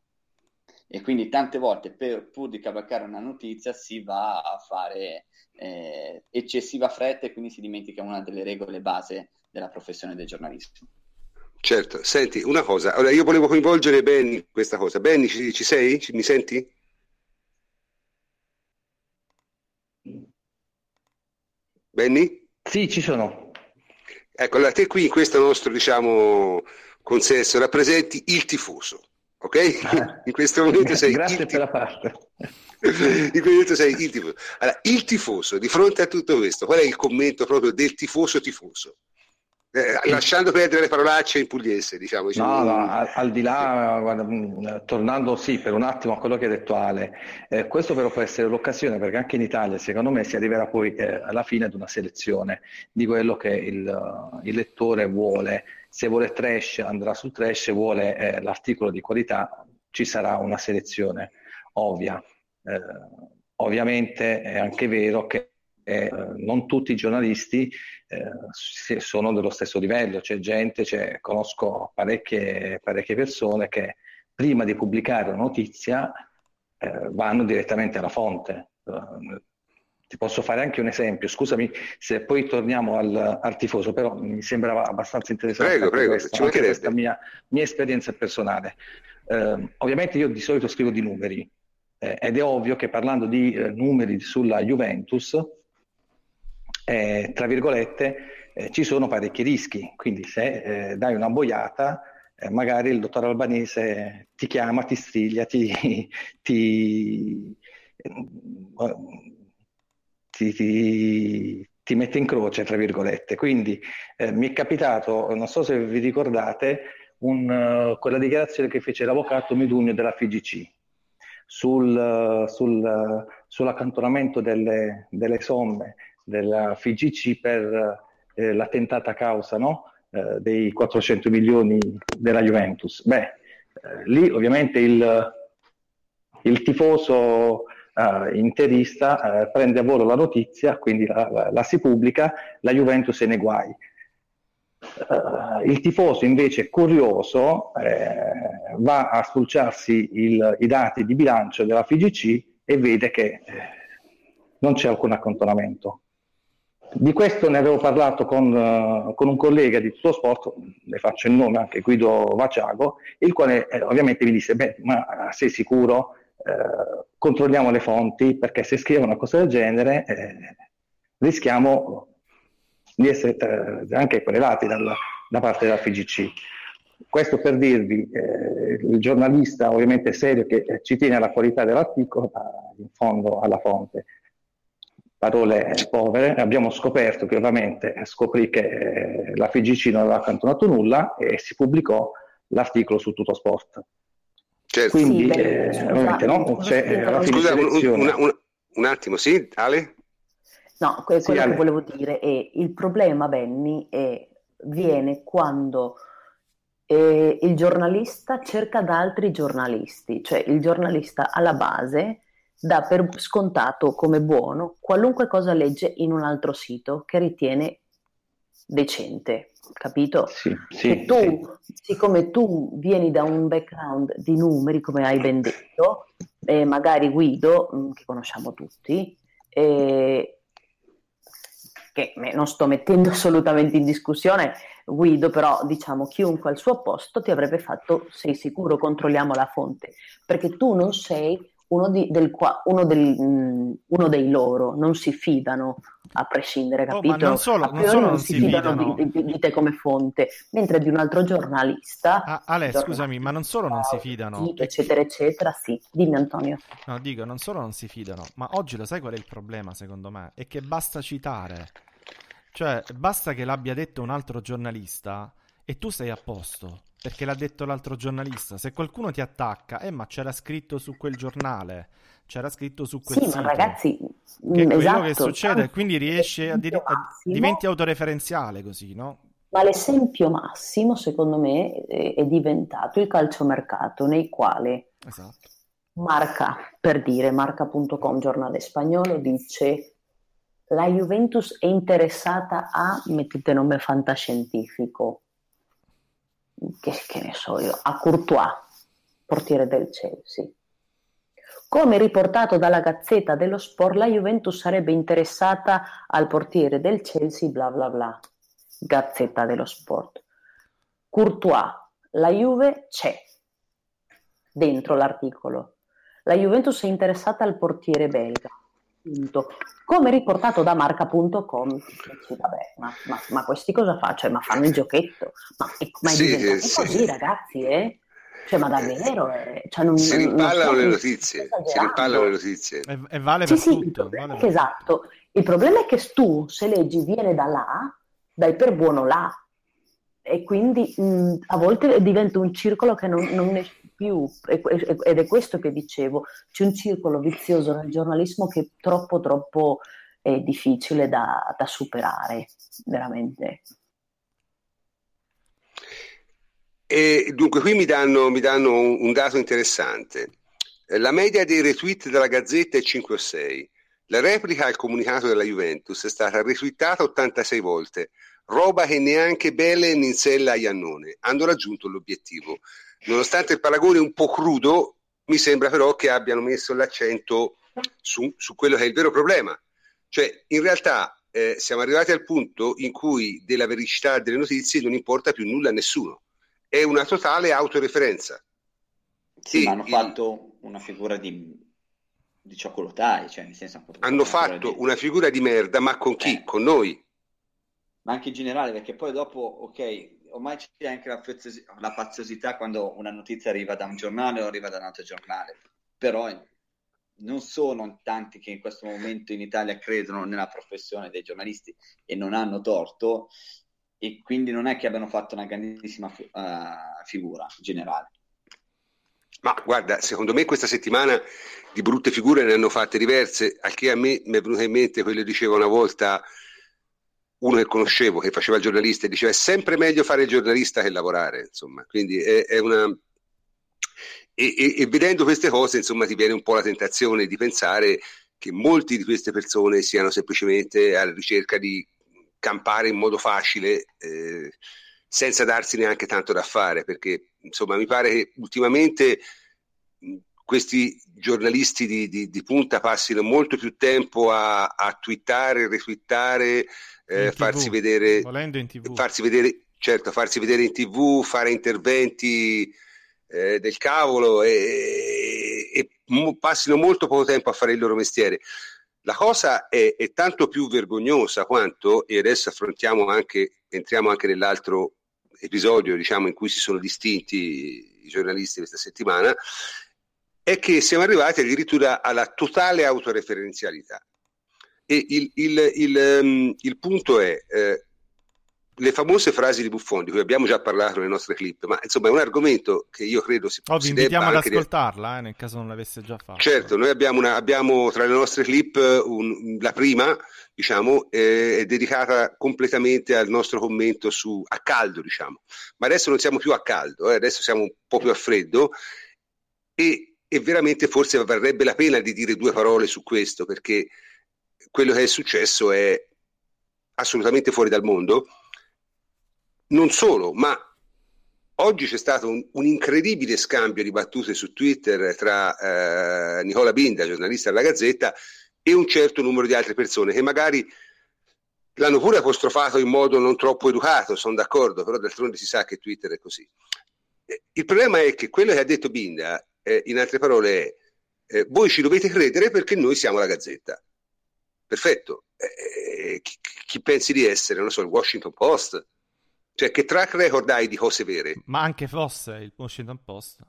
E quindi tante volte, per, pur di cavalcare una notizia, si va a fare eh, eccessiva fretta e quindi si dimentica una delle regole base della professione del giornalismo. Certo, senti, una cosa, allora io volevo coinvolgere Benny in questa cosa. Benny, ci, ci sei? Ci, mi senti? Benny? Sì, ci sono. Ecco, allora te qui in questo nostro, diciamo, consesso rappresenti il tifoso, ok? Ah. In questo momento sei Grazie per la parte. in questo momento sei il tifoso. Allora, il tifoso, di fronte a tutto questo, qual è il commento proprio del tifoso tifoso? Eh, lasciando perdere le parolacce in pugliese, diciamo. diciamo. No, no, al, al, di là, guarda, mm, tornando sì per un attimo a quello che ha detto Ale, eh, questo però può essere l'occasione perché anche in Italia secondo me si arriverà poi eh, alla fine ad una selezione di quello che il, uh, il, lettore vuole. Se vuole trash andrà sul trash, se vuole eh, l'articolo di qualità ci sarà una selezione ovvia. Eh, ovviamente è anche vero che eh, non tutti i giornalisti eh, sono dello stesso livello, c'è gente, c'è, conosco parecchie, parecchie, persone che prima di pubblicare una notizia eh, vanno direttamente alla fonte. Ti posso fare anche un esempio, scusami se poi torniamo al, al tifoso, però mi sembrava abbastanza interessante prego, prego, questa, questa mia, mia, esperienza personale. Uh, ovviamente io di solito scrivo di numeri eh, ed è ovvio che parlando di eh, numeri sulla Juventus, eh, tra virgolette, eh, ci sono parecchi rischi, quindi se eh, dai una boiata eh, magari il dottor Albanese ti chiama, ti striglia, ti, ti, ti, ti, ti mette in croce, tra virgolette. Quindi eh, mi è capitato, non so se vi ricordate, un, uh, quella dichiarazione che fece l'avvocato Midugno della FIGC sul, sul, sull'accantonamento delle, delle, somme della FIGC per eh, la causa no? eh, dei 400 milioni della Juventus. Beh, eh, lì ovviamente il, il tifoso uh, interista uh, prende a volo la notizia, quindi la, la, la, si pubblica, la Juventus è nei guai. Uh, il tifoso invece curioso eh, va a spulciarsi il, i dati di bilancio della FIGC e vede che eh, non c'è alcun accantonamento. Di questo ne avevo parlato con, uh, con un collega di Tutto Sport, le faccio il nome anche Guido Vaciago, il quale eh, ovviamente mi disse, beh, ma sei sicuro? Eh, controlliamo le fonti perché se scrive una cosa del genere eh, rischiamo di essere eh, anche querelati dalla, da parte della FIGC. Questo per dirvi, eh, il giornalista ovviamente serio che eh, ci tiene alla qualità dell'articolo, in fondo alla fonte. Parole povere, abbiamo scoperto che ovviamente scoprì che la FIGC non aveva accantonato nulla e si pubblicò l'articolo su Tutto Sport. Certo. Quindi, sì, beh, eh, ovviamente, no? C'è, eh, Scusa, un, un, un, attimo, sì, Ale? No, quello sì, che Ale. volevo dire è il problema, Benny, è, viene quando eh, il giornalista cerca da altri giornalisti, cioè il giornalista alla base dà per scontato come buono qualunque cosa legge in un altro sito che ritiene decente capito? Sì, sì, tu, sì. siccome tu vieni da un background di numeri, come hai ben detto, e magari Guido, mm, che conosciamo tutti, e che non sto mettendo assolutamente in discussione Guido, però diciamo chiunque al suo posto ti avrebbe fatto sei sicuro, controlliamo la fonte, perché tu non sei uno, di, del qua, uno, del, mm, uno, dei loro, non si fidano a prescindere, capito? Oh, non solo, non, solo non si, fidano, fidano. Di, di, di, te come fonte, mentre di un altro giornalista... Ah, Ale, scusami, ma non solo non si fidano... Eccetera, eccetera, sì. Dimmi Antonio. No, dico, non solo non si fidano, ma oggi lo sai qual è il problema, secondo me? È che basta citare. Cioè, basta che l'abbia detto un altro giornalista e tu sei a posto perché l'ha detto l'altro giornalista. Se qualcuno ti attacca, eh, ma c'era scritto su quel giornale, c'era scritto su quel sì, sito. ma ragazzi, che è esatto, quello che succede, quindi riesci a, dire, a diventi autoreferenziale così, no? Ma l'esempio massimo, secondo me, è, è diventato il calciomercato, nei quali esatto. Marca, per dire, marca.com, giornale spagnolo, dice la Juventus è interessata a, mettete nome fantascientifico, che, che ne so io, a Courtois, portiere del Chelsea. Come riportato dalla Gazzetta dello Sport, la Juventus sarebbe interessata al portiere del Chelsea, bla bla bla. Gazzetta dello Sport. Courtois, la Juve c'è dentro l'articolo. La Juventus è interessata al portiere belga. Punto. Come riportato da marca.com, dici, vabbè, ma, ma, ma, questi cosa fanno? Cioè, ma fanno il giochetto? Ma, ma è sì, diventato sì, così, ragazzi, eh? Cioè, ma davvero? Eh? Cioè, non, si rimpallano le notizie, si rimpallano le notizie. E, e vale per sì, tutto. Sì, vale per... esatto. Il problema è che tu, se leggi viene da là, dai per buono là. E quindi mh, a volte diventa un circolo che non, non esce più, ed è questo che dicevo, c'è un circolo vizioso nel giornalismo che è troppo troppo è difficile da, da superare, veramente. E dunque qui mi danno, mi danno un, un, dato interessante. La media dei retweet della Gazzetta è 5 o 6. La replica al comunicato della Juventus è stata retweetata 86 volte, roba che neanche Belen insella a Iannone. Hanno raggiunto l'obiettivo nonostante il paragone un po' crudo, mi sembra però che abbiano messo l'accento su, su quello che è il vero problema. Cioè, in realtà eh, siamo arrivati al punto in cui della vericità delle notizie non importa più nulla a nessuno. È una totale autoreferenza. Sì, ma hanno il... fatto una figura di, di cioccolatai, cioè nel senso... Hanno fatto di... una figura di merda, ma con chi? Eh. Con noi. Ma anche in generale, perché poi dopo, ok, ormai c'è anche la, la faziosità quando una notizia arriva da un giornale o arriva da un altro giornale, però non sono tanti che in questo momento in Italia credono nella professione dei giornalisti e non hanno torto e quindi non è che abbiano fatto una grandissima uh, figura generale. Ma guarda, secondo me questa settimana di brutte figure ne hanno fatte diverse, al che a me mi è venuto in mente quello che diceva una volta uno che conoscevo, che faceva il giornalista, e diceva è sempre meglio fare il giornalista che lavorare, insomma, quindi è, è una... E, e, e, vedendo queste cose, insomma, ti viene un po' la tentazione di pensare che molti di queste persone siano semplicemente alla ricerca di campare in modo facile, eh, senza darsi neanche tanto da fare, perché insomma mi pare che ultimamente questi giornalisti di, di, di punta passino molto più tempo a, a twittare, retwittare, eh, farsi vedere, farsi vedere, certo, farsi vedere in tv, fare interventi eh, del cavolo e, e, e, passino molto poco tempo a fare il loro mestiere. La cosa è, è tanto più vergognosa quanto, e adesso affrontiamo anche, entriamo anche nell'altro episodio diciamo, in cui si sono distinti i giornalisti questa settimana, è che siamo arrivati addirittura alla totale autoreferenzialità. E il, il, il, um, il punto è, eh, le famose frasi di Buffon, di cui abbiamo già parlato nelle nostre clip, ma insomma è un argomento che io credo si, oh, vi invitiamo ad ascoltarla, eh, nel caso non l'avesse già fatto. Certo, noi abbiamo, una, abbiamo tra le nostre clip un, la prima, diciamo, eh, è dedicata completamente al nostro commento su a caldo, diciamo. Ma adesso non siamo più a caldo, eh, adesso siamo un po' più a freddo e, e veramente forse varrebbe la pena di dire due parole su questo, perché quello che è successo è assolutamente fuori dal mondo non solo, ma oggi c'è stato un, un, incredibile scambio di battute su Twitter tra eh, Nicola Binda, giornalista della Gazzetta, e un certo numero di altre persone che magari l'hanno pure apostrofato in modo non troppo educato, sono d'accordo, però d'altronde si sa che Twitter è così. Eh, il problema è che quello che ha detto Binda, eh, in altre parole, è eh, voi ci dovete credere perché noi siamo la Gazzetta. Perfetto. Eh, chi, chi pensi di essere? Non so, il Washington Post? Cioè, che track record hai di cose vere? Ma anche fosse il Washington Post.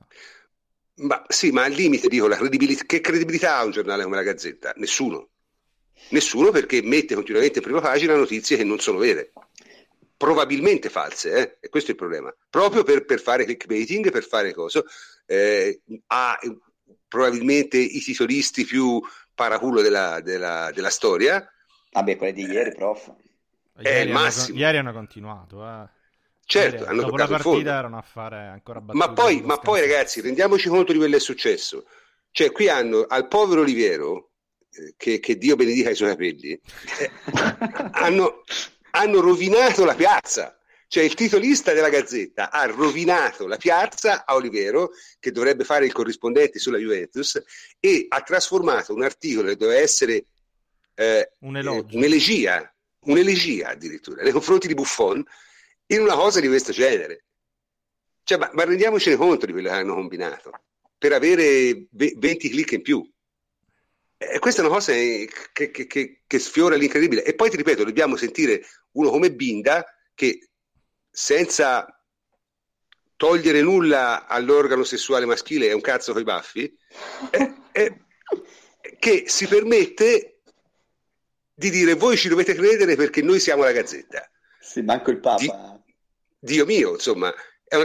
Ma sì, ma al limite dico, credibilità, che credibilità ha un giornale come la Gazzetta? Nessuno. Nessuno perché mette continuamente in prima pagina notizie che non sono vere. Probabilmente false, eh? e questo è il problema. Proprio per, per fare clickbaiting, per fare cosa, eh, ha probabilmente i titolisti più paraculo della, della, della storia. Vabbè, quelli di ieri, prof. Ieri, è il massimo. Hanno, ieri hanno continuato, eh. Certo, ieri, hanno dopo la partita erano a fare ancora Ma poi, ma poi ragazzi, rendiamoci conto di quello che è successo. Cioè, qui hanno al povero Oliviero, eh, che, che, Dio benedica i suoi capelli, eh, hanno, hanno rovinato la piazza. Cioè il titolista della Gazzetta ha rovinato la piazza a Olivero, che dovrebbe fare il corrispondente sulla Juventus, e ha trasformato un articolo che doveva essere eh, un eh, un'elegia un'elegia addirittura nei confronti di Buffon in una cosa di questo genere. Cioè, ma, ma rendiamocene conto di quello che hanno combinato per avere 20 click in più. E questa è una cosa che, che, che, che, sfiora l'incredibile. E poi ti ripeto, dobbiamo sentire uno come Binda che senza togliere nulla all'organo sessuale maschile è un cazzo coi baffi, eh, eh, che si permette di dire voi ci dovete credere perché noi siamo la Gazzetta. Sì, manco il Papa. Di, Dio mio, insomma,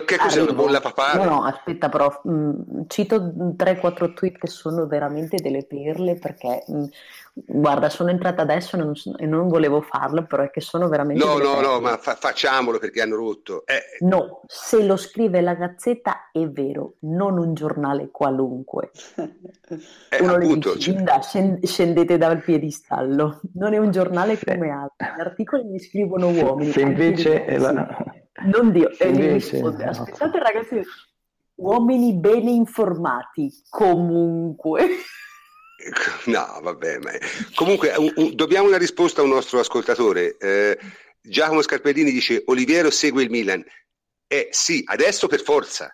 che cos'è una bolla papale? No, no, aspetta, però mh, mm, cito 3-4 tweet che sono veramente delle perle perché mh, mm, Guarda, sono entrata adesso e non, e non, volevo farlo, però è che sono veramente... No, no, no, ma fa- facciamolo perché hanno rotto. Eh. No, se lo scrive la Gazzetta è vero, non un giornale qualunque. Eh, Uno appunto, dice, cioè... scendete dal piedistallo, non è un giornale come altri. Gli articoli li scrivono uomini. Se invece... La... Non Dio, se invece... aspettate ragazzi, uomini bene informati, comunque. No, vabbè, ma... comunque un, un, dobbiamo una risposta a un nostro ascoltatore. Eh, Giacomo Scarpellini dice Oliviero segue il Milan. Eh sì, adesso per forza.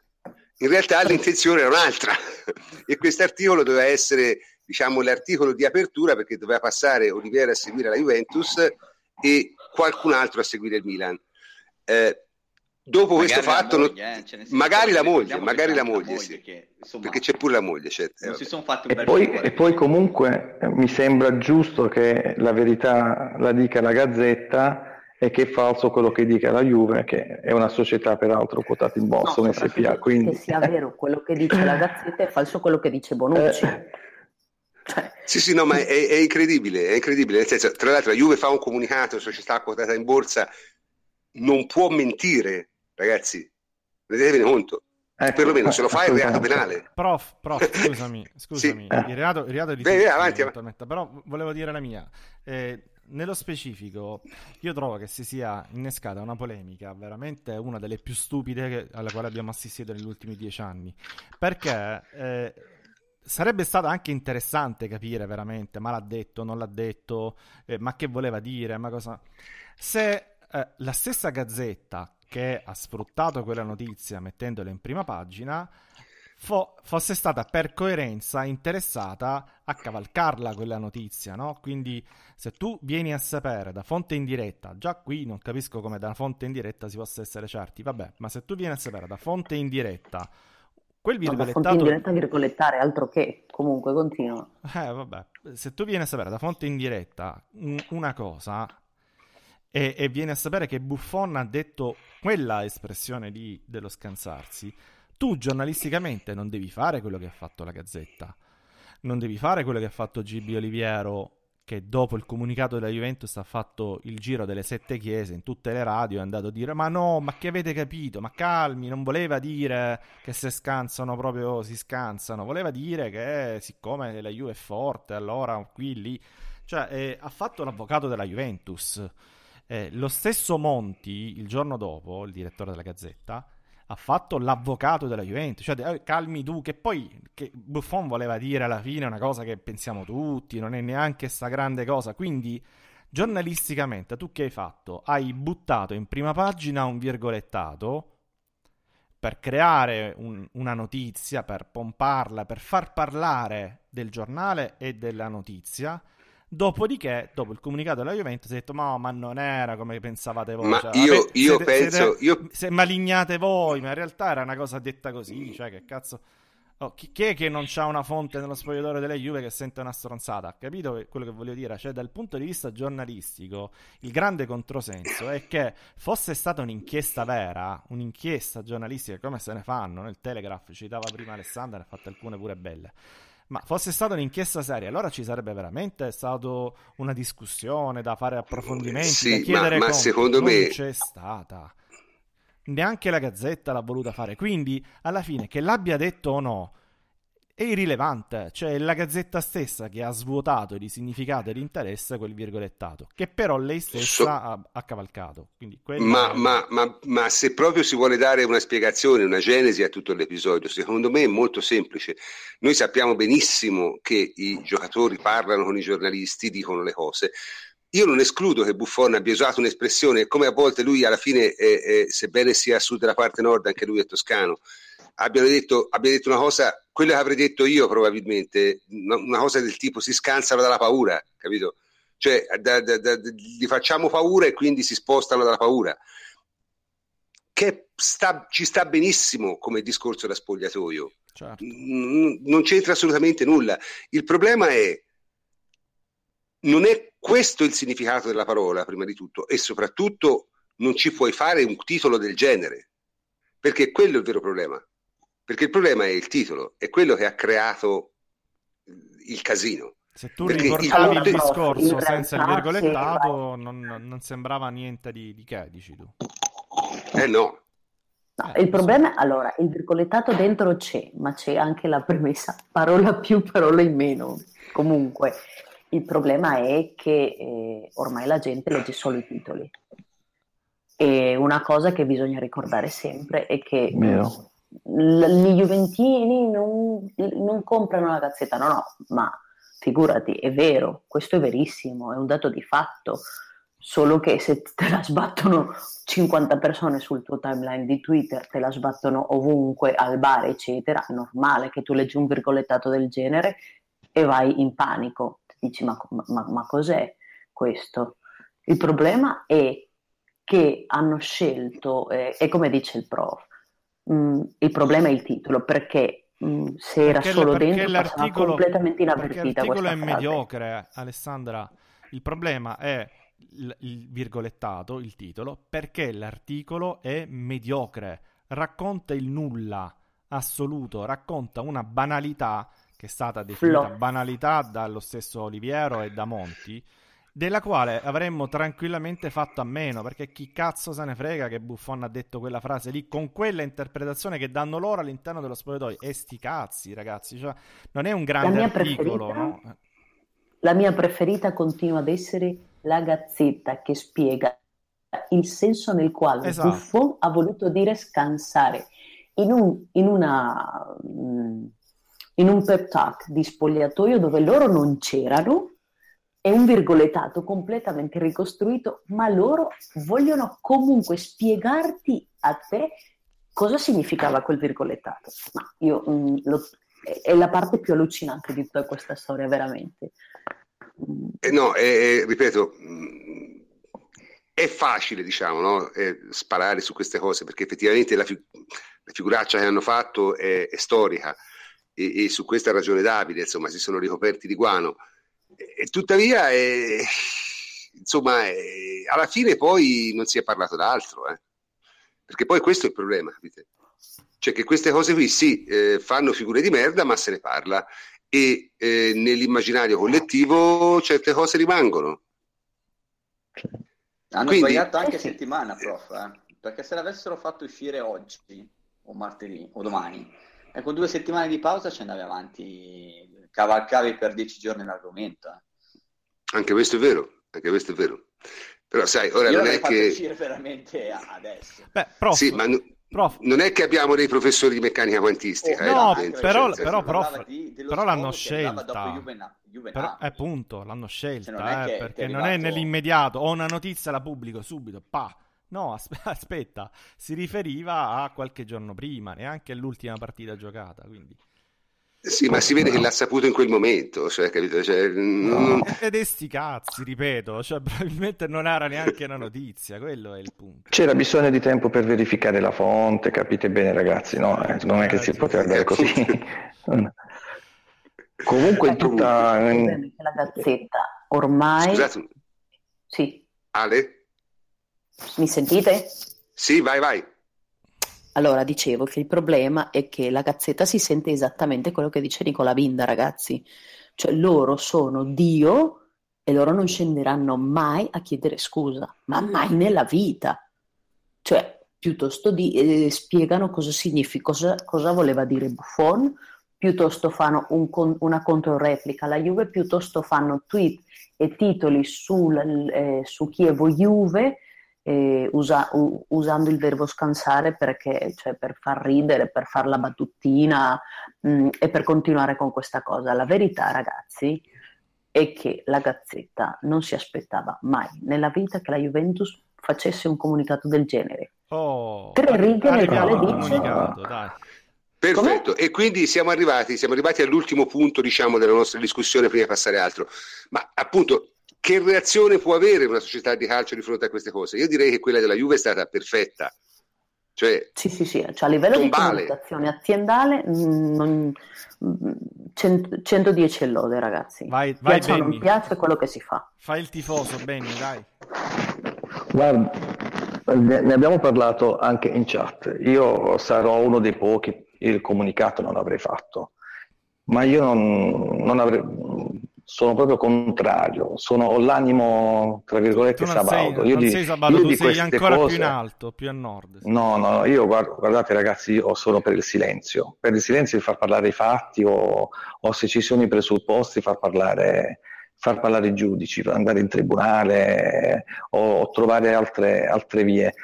In realtà l'intenzione era un'altra e questo articolo doveva essere, diciamo, l'articolo di apertura perché doveva passare Oliviero a seguire la Juventus e qualcun altro a seguire il Milan. Eh, dopo questo Magari la fatto, moglie, eh, cioè, magari la moglie, magari la moglie, moglie sì. che, insomma, perché c'è pure la moglie, certo. eh, non si vabbè. sono fatti un E poi, e poi comunque eh, mi sembra giusto che la verità la dica la Gazzetta e che è falso quello che dica la Juve, che è una società peraltro quotata in No, Boston, SPA, quindi... che sia vero quello che dice la Gazzetta e falso quello che dice Bonucci. Eh, Cioè, Sì, sì, no, ma è, è incredibile, è incredibile. Nel senso, tra l'altro, la Juve fa un comunicato, società quotata in borsa, non può mentire, ragazzi. Rendetevene conto. ecco, Perlomeno se lo fa è reato penale. Prof, prof, scusami, scusami, Sì. il reato, il reato è di Beh, tutti, avanti, eventualmente, però volevo dire la mia. Eh, nello specifico, io trovo che si sia innescata una polemica veramente una delle più stupide che- alla quale abbiamo assistito negli ultimi dieci anni, perché eh, sarebbe stato anche interessante capire veramente, ma l'ha detto, non l'ha detto, eh, ma che voleva dire, ma cosa... Se eh, la stessa Gazzetta che ha sfruttato quella notizia mettendola in prima pagina fo- fosse stata per coerenza interessata a cavalcarla quella notizia, no? Quindi se tu vieni a sapere da fonte indiretta, già qui non capisco come da fonte indiretta si possa essere certi, vabbè, ma se tu vieni a sapere da fonte indiretta quel no, da fonte virgolettato indiretta virgolettare, altro che. Comunque, continua. eh, vabbè, se tu vieni a sapere da fonte indiretta un- una cosa e, e vieni a sapere che Buffon ha detto quella espressione lì dello scansarsi, tu giornalisticamente non devi fare quello che ha fatto la Gazzetta, non devi fare quello che ha fatto GB Oliviero, che dopo il comunicato della Juventus ha fatto il giro delle sette chiese in tutte le radio, è andato a dire ma no, ma che avete capito, ma calmi, non voleva dire che se scansano proprio si scansano, voleva dire che siccome la Juve è forte, allora qui, lì, cioè eh, ha fatto l'avvocato della Juventus. Eh, lo stesso Monti, il giorno dopo, il direttore della Gazzetta, ha fatto l'avvocato della Juventus, cioè eh, calmi tu, che poi che Buffon voleva dire alla fine una cosa che pensiamo tutti, non è neanche sta grande cosa, quindi giornalisticamente tu che hai fatto? Hai buttato in prima pagina un virgolettato per creare un- una notizia, per pomparla, per far parlare del giornale e della notizia. Dopodiché, dopo il comunicato della Juventus, si è detto: Ma, ma non era come pensavate voi. Ma Cioè, io, vabbè, io siete- penso, siete- io, se malignate voi, ma in realtà era una cosa detta così. Cioè, che cazzo. Oh, chi, chi è che non c'ha una fonte nello spogliatoio delle Juve che sente una stronzata? Ha capito quello che voglio dire? Cioè, dal punto di vista giornalistico, il grande controsenso è che fosse stata un'inchiesta vera, un'inchiesta giornalistica come se ne fanno nel Telegraph, citava prima Alessandra, ne ha fatte alcune pure belle. Ma fosse stata un'inchiesta seria, allora ci sarebbe veramente stato una discussione da fare approfondimenti, Sì, da ma- chiedere ma conti. secondo Non me- c'è stata. Neanche la Gazzetta l'ha voluta fare. Quindi, alla fine, che l'abbia detto o no, è irrilevante. Cioè, è la Gazzetta stessa che ha svuotato di significato e di interesse quel virgolettato, che però lei stessa So- ha, ha cavalcato. Ma, è- ma- ma- ma se proprio si vuole dare una spiegazione, una genesi a tutto l'episodio, secondo me è molto semplice. Noi sappiamo benissimo che i giocatori parlano con i giornalisti, dicono le cose. Io non escludo che Buffon abbia usato un'espressione, come a volte lui alla fine, eh, eh, sebbene sia a sud della parte nord, anche lui è toscano, abbiano detto, abbia detto una cosa, quello che avrei detto io probabilmente, una, cosa del tipo si scansano dalla paura, capito? Cioè, da- da- da- gli facciamo paura e quindi si spostano dalla paura che sta- ci sta benissimo come discorso da spogliatoio, certo. N- non c'entra assolutamente nulla. Il problema è, non è questo il significato della parola, prima di tutto, e soprattutto non ci puoi fare un titolo del genere, perché quello è il vero problema. Perché il problema è il titolo, è quello che ha creato il casino. Se tu Perché riportavi il prof, discorso senza il virgolettato, non, non sembrava niente di, di che, dici tu. Eh no, No, Eh, il problema è, allora, il virgolettato dentro c'è, ma c'è anche la premessa, parola più, parola in meno. Comunque, il problema è che eh, ormai la gente legge solo i titoli. E una cosa che bisogna ricordare sempre è che Vero. Gli Juventini non, non comprano la gazzetta, no, no, ma figurati, è vero, questo è verissimo, è un dato di fatto, solo che se te la sbattono 50 persone sul tuo timeline di Twitter, te la sbattono ovunque, al bar, eccetera, è normale che tu leggi un virgolettato del genere e vai in panico, ti dici ma, ma- ma cos'è questo? Il problema è che hanno scelto, eh, e come dice il prof, mh, mm, il problema è il titolo, perché mh, mm, se era perché, solo perché dentro passava completamente inavvertita l'articolo è frase. mediocre, Alessandra. Il problema è il, il virgolettato, il titolo, perché l'articolo è mediocre, racconta il nulla assoluto, racconta una banalità che è stata definita Flop. banalità dallo stesso Oliviero e da Monti, della quale avremmo tranquillamente fatto a meno, perché chi cazzo se ne frega che Buffon ha detto quella frase lì con quella interpretazione che danno loro all'interno dello spogliatoio. E sti cazzi, ragazzi, cioè, non è un grande articolo, no? La mia preferita continua ad essere la Gazzetta che spiega il senso nel quale Esatto. Buffon ha voluto dire scansare. In un, in una, mm, in un pep talk di spogliatoio dove loro non c'erano, è un virgolettato completamente ricostruito, ma loro vogliono comunque spiegarti a te cosa significava quel virgolettato. Ma io mm, lo- è- la parte più allucinante di tutta questa storia, veramente. Mm, Eh, no, eh, ripeto, mh, è facile, diciamo, no, eh, sparare su queste cose perché effettivamente la, fi- la figuraccia che hanno fatto è, è storica e, e su questa ragione Davide, insomma, si sono ricoperti di guano. E, tuttavia, eh, insomma, eh, alla fine poi non si è parlato d'altro, eh. perché poi questo è il problema, capite? Cioè che queste cose qui sì, eh, fanno figure di merda, ma se ne parla e eh, nell'immaginario collettivo certe cose rimangono. Hanno Quindi- sbagliato anche settimana, prof, eh. perché se l'avessero fatto uscire oggi o martedì o domani, e con due settimane di pausa ci andavi avanti, cavalcavi per dieci giorni l'argomento. eh. Anche questo è vero, anche questo è vero. Però sai, ora Io non è fatto che... uscire veramente adesso. Beh, prof, Sì, ma n- prof, non è che abbiamo dei professori di meccanica quantistica. Oh, eh, no, però- cioè, però, prof, di- però l'hanno scelta. dopo Juve Na- Juve Però, Napoli. appunto, l'hanno scelta, Cioè, non è eh, perché è non è arrivato- nell'immediato, ho una notizia, la pubblico subito, pa. No, aspe- aspetta, si riferiva a qualche giorno prima, neanche all'ultima partita giocata, quindi... Sì, ma si vede che l'ha saputo in quel momento, cioè, capito? Cioè, non- Ed è sti cazzi, ripeto, cioè probabilmente non era neanche una notizia, quello è il punto. C'era bisogno di tempo per verificare la fonte, capite bene ragazzi, no? Eh, non è che si poteva andare così. Comunque in tutta... La Gazzetta ormai... Scusate, Sì, Ale? mi sentite? Sì, vai, vai. Allora, dicevo che il problema è che la Gazzetta si sente esattamente quello che dice Nicola Binda, ragazzi. Cioè, loro sono Dio e loro non scenderanno mai a chiedere scusa, ma mai nella vita. Cioè, piuttosto di, eh, spiegano cosa significa, cosa, cosa voleva dire Buffon, piuttosto fanno un una controreplica alla Juve, piuttosto fanno tweet e titoli sul, eh, su Chievo Juve eh, usa- u- usando il verbo scansare perché, cioè, per far ridere, per far la battuttina mh, e per continuare con questa cosa. La verità, ragazzi, è che la Gazzetta non si aspettava mai nella vita che la Juventus facesse un comunicato del genere. Oh, Tre righe nel quale al dice-. Perfetto, e quindi siamo arrivati, siamo arrivati all'ultimo punto, diciamo, della nostra discussione prima di passare altro. Ma appunto, che reazione può avere una società di calcio di fronte a queste cose? Io direi che quella della Juve è stata perfetta. Cioè, Sì, sì, sì, cioè a livello di Tombale. comunicazione aziendale mh, non- mh, cent- 110 e lode, ragazzi. Vai, vai Piaccia o non Benny. piace quello che si fa. Fai il tifoso, Benny, dai. Guarda, ne ne abbiamo parlato anche in chat. Io sarò uno dei pochi, il comunicato non l'avrei fatto, ma io non, non avrei, sono proprio contrario, sono, ho l'animo, tra virgolette, Tu non sei, sabaudo. Io non di- sei Sabato, io tu di sei ancora cose- più in alto, più a nord. No, no, no, io guard- guardate ragazzi, io sono per il silenzio, per il silenzio di far parlare i fatti o, o se ci sono i presupposti far parlare, far parlare i giudici, andare in tribunale o, o trovare altre, altre vie,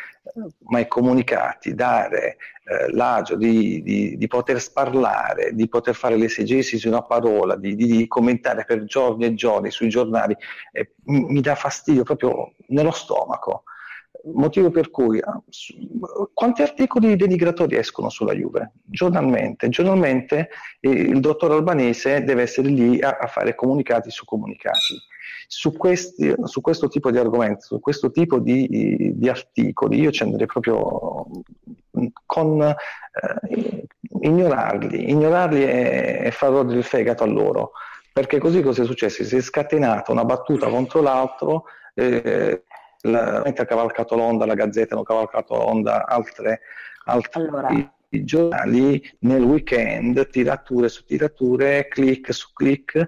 ma i comunicati, dare eh, l'agio di, di- di poter parlare, di poter fare l'esegesi su una parola, di, di- commentare per giorni e giorni sui giornali, eh, mi dà fastidio proprio nello stomaco motivo per cui ah, quanti articoli denigratori escono sulla Juve? Giornalmente. Giornalmente eh, il dottor Albanese deve essere lì a, a fare comunicati su comunicati. Su, questi, su, questo tipo di argomenti, su questo tipo di, di articoli, io ci andrei proprio con eh, ignorarli, ignorarli e, e far rodere il fegato a loro. Perché così cosa è successo? Si è scatenata una battuta contro l'altro, eh, la, ha cavalcato l'onda, la Gazzetta hanno cavalcato l'onda, altre, altri allora. giornali nel weekend, tirature su tirature, click su click,